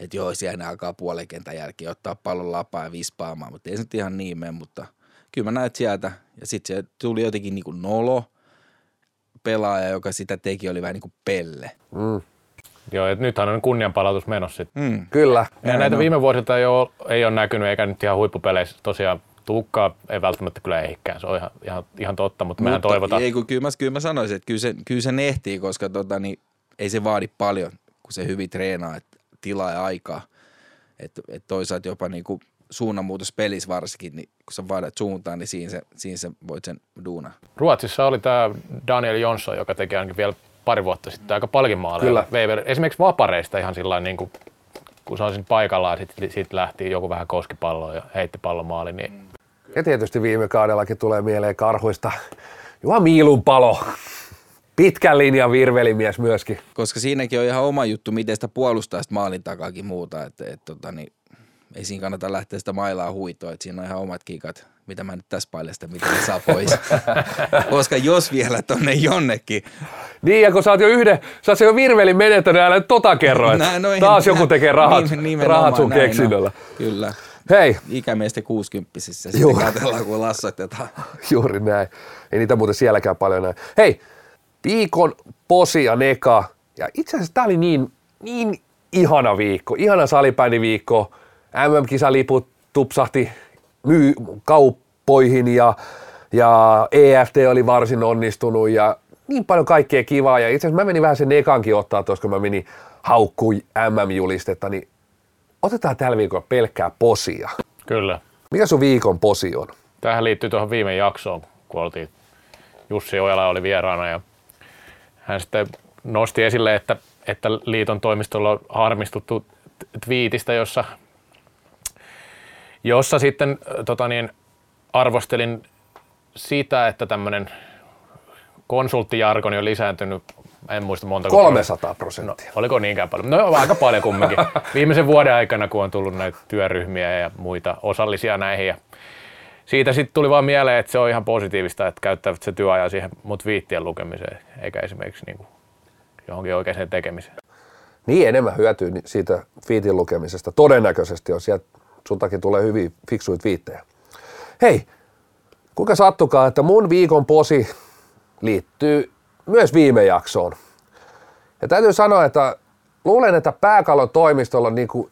että joo, siellä alkaa puolen kentän jälkeen ottaa pallon lapaa ja vispaamaan, mutta ei se nyt ihan niin mene, mutta kyllä mä näet sieltä. Ja sitten se tuli jotenkin niinku nolo pelaaja, joka sitä teki, oli vähän niin kuin pelle. Mm. Joo, että nythän on kunnianpalautus menossa. Mm. Kyllä. Ja näitä viime vuosilta ei ole, ei ole näkynyt, eikä nyt ihan huippupeleissä tosiaan Tuukkaa ei välttämättä kyllä ehikään, se on ihan, ihan, ihan totta, mutta, mutta mehän toivotaan. Ei, kun kyllä, mä, kyllä mä sanoisin, että kyllä se, kyllä se ehtii, koska tota, niin, ei se vaadi paljon, kun se hyvin treenaa, että tilaa ja aikaa. Että et toisaalta jopa niin kuin suunnanmuutos pelissä varsinkin, niin kun sä vaihdat suuntaan, niin siinä, se, siinä se voit sen duuna. Ruotsissa oli tämä Daniel Jonsson, joka teki ainakin vielä pari vuotta sitten aika paljon maaleja. Kyllä. Esimerkiksi vapareista ihan sillä niin kuin, kun se on siinä paikallaan, sitten sit lähti joku vähän koskipalloa ja heitti pallon maali. Niin... Ja tietysti viime kaudellakin tulee mieleen karhuista Juha Miilun palo. Pitkän linjan virvelimies myöskin. Koska siinäkin on ihan oma juttu, miten sitä puolustaa sitä maalin takaakin muuta. Että, et, tota, niin ei siinä kannata lähteä sitä mailaa huitoa, että siinä on ihan omat kikat, mitä mä nyt tässä paljasta, mitä saa pois. Koska jos vielä tonne jonnekin. Niin, ja kun sä oot jo yhden, sä oot jo virvelin menettänyt, älä tota kerro, että no, taas joku tekee rahat, rahat sun keksinnöllä. No. Kyllä. Hei. Ikämiesten 60 sitten katsellaan, kun lassoitetaan. Juuri näin. Ei niitä muuten sielläkään paljon näin. Hei, viikon posia neka. Ja itse asiassa tää oli niin, niin ihana viikko, ihana salipäiniviikko. viikko MM-kisaliput tupsahti myy kauppoihin ja, ja EFT oli varsin onnistunut ja niin paljon kaikkea kivaa. Ja itse asiassa mä menin vähän sen ekankin ottaa tuossa, kun mä menin haukkui MM-julistetta, niin otetaan tällä viikolla pelkkää posia. Kyllä. Mikä sun viikon posi on? Tähän liittyy tuohon viime jaksoon, kun oltiin Jussi Ojala oli vieraana ja hän sitten nosti esille, että, että liiton toimistolla on harmistuttu twiitistä, jossa jossa sitten tota niin, arvostelin sitä, että tämmöinen konsulttijargoni on lisääntynyt, en muista monta. 300 prosenttia. No, oliko niinkään paljon? No aika paljon kumminkin. Viimeisen vuoden aikana, kun on tullut näitä työryhmiä ja muita osallisia näihin. Ja siitä sitten tuli vaan mieleen, että se on ihan positiivista, että käyttävät se työajan siihen mut viittien lukemiseen, eikä esimerkiksi niin kuin johonkin oikeaan tekemiseen. Niin enemmän hyötyy siitä viitin lukemisesta. Todennäköisesti on sieltä sultakin tulee hyvin fiksuit viittejä. Hei, kuinka sattukaa, että mun viikon posi liittyy myös viime jaksoon. Ja täytyy sanoa, että luulen, että pääkallon toimistolla niin kuin,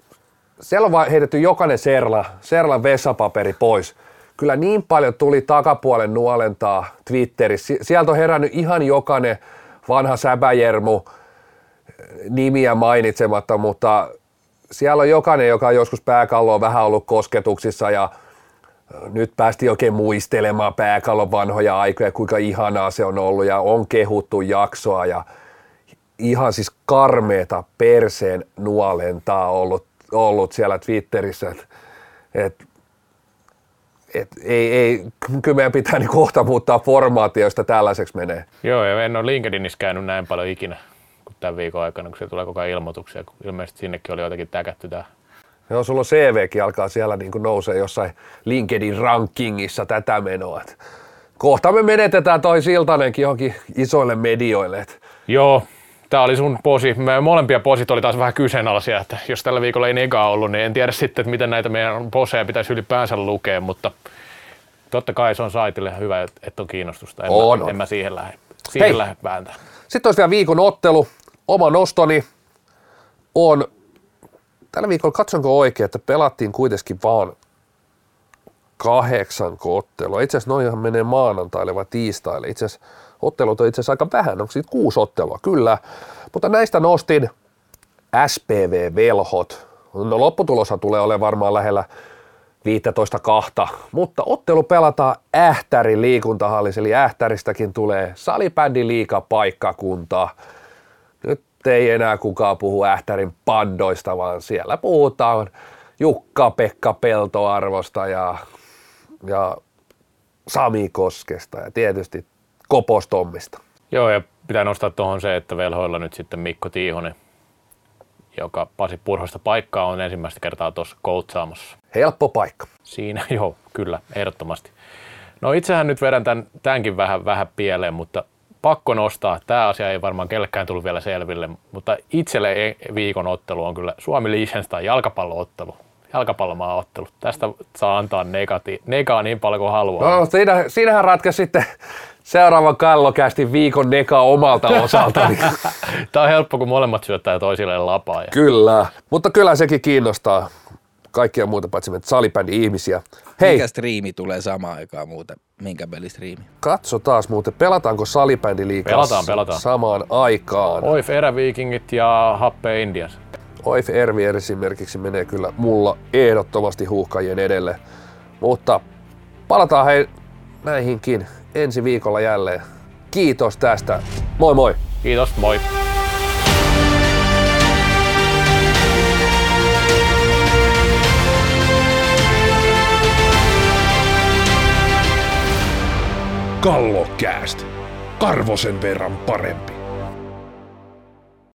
siellä on heitetty jokainen serla, serlan vessapaperi pois. Kyllä niin paljon tuli takapuolen nuolentaa Twitterissä. Sieltä on herännyt ihan jokainen vanha säbäjermu nimiä mainitsematta, mutta siellä on jokainen, joka on joskus pääkalloa vähän ollut kosketuksissa ja nyt päästi oikein muistelemaan pääkallon vanhoja aikoja, kuinka ihanaa se on ollut ja on kehuttu jaksoa ja ihan siis karmeeta perseen nuolentaa ollut, ollut siellä Twitterissä, että et, et, ei, ei, kyllä meidän pitää niin kohta muuttaa formaatio, josta tällaiseksi menee. Joo, ja en ole LinkedInissä käynyt näin paljon ikinä tämän viikon aikana, kun se tulee koko ajan ilmoituksia, kun ilmeisesti sinnekin oli jotenkin täkätty tämä. Joo, sulla CVkin alkaa siellä niin kuin nousee jossain LinkedIn rankingissa tätä menoa. kohta me menetetään toi Siltanenkin johonkin isoille medioille. Joo, tämä oli sun posi. Meidän molempia posit oli taas vähän kyseenalaisia, että jos tällä viikolla ei negaa ollut, niin en tiedä sitten, että miten näitä meidän poseja pitäisi ylipäänsä lukea, mutta Totta kai se on saitille hyvä, että et on kiinnostusta. En, On, mä, on. en mä siihen lähde, siihen Hei. lähde. Sitten olisi vielä viikon ottelu. Oma nostoni on, tällä viikolla katsonko oikein, että pelattiin kuitenkin vaan kahdeksan ottelua. Itse asiassa noihan menee maanantaille vai tiistaille. Itse asiassa ottelut on itse asiassa aika vähän, onko siitä kuusi ottelua? Kyllä. Mutta näistä nostin SPV-velhot. No lopputuloshan tulee olemaan varmaan lähellä 15 kahta, mutta ottelu pelataan Ähtärin liikuntahallissa, eli Ähtäristäkin tulee salibändin liikapaikkakunta. Nyt ei enää kukaan puhu Ähtärin pandoista, vaan siellä puhutaan Jukka-Pekka Peltoarvosta ja, ja Sami Koskesta ja tietysti Kopostommista. Joo, ja pitää nostaa tuohon se, että velhoilla nyt sitten Mikko Tiihonen, joka Pasi Purhosta paikkaa on ensimmäistä kertaa tuossa coachaamassa. Helppo paikka. Siinä, joo, kyllä, ehdottomasti. No itsehän nyt vedän tämän, tämänkin vähän, vähän pieleen, mutta pakko nostaa. Tämä asia ei varmaan kellekään tullut vielä selville, mutta itselle e- viikon ottelu on kyllä Suomi Liechtenstein jalkapalloottelu. Jalkapallomaaottelu. Tästä saa antaa negati, negaa niin paljon kuin haluaa. No, siinä, siinähän ratkaisi sitten seuraavan kallokästi viikon neka omalta osaltani. Tämä on helppo, kun molemmat syöttää toisilleen lapaa. Ja Kyllä, mutta kyllä sekin kiinnostaa kaikkia muuta paitsi meitä salibändi ihmisiä. Hei, Mikä striimi tulee samaan aikaan muuten? Minkä pelistriimi? katso taas muuten, pelataanko salibändi liikaa Pelataan, pelataan. samaan aikaan. Oif Eräviikingit ja Happe Indians. Oif Ervier esimerkiksi menee kyllä mulla ehdottomasti huuhkajien edelle. Mutta palataan hei näihinkin ensi viikolla jälleen. Kiitos tästä. Moi moi! Kiitos, moi! Kallokääst. Karvosen verran parempi.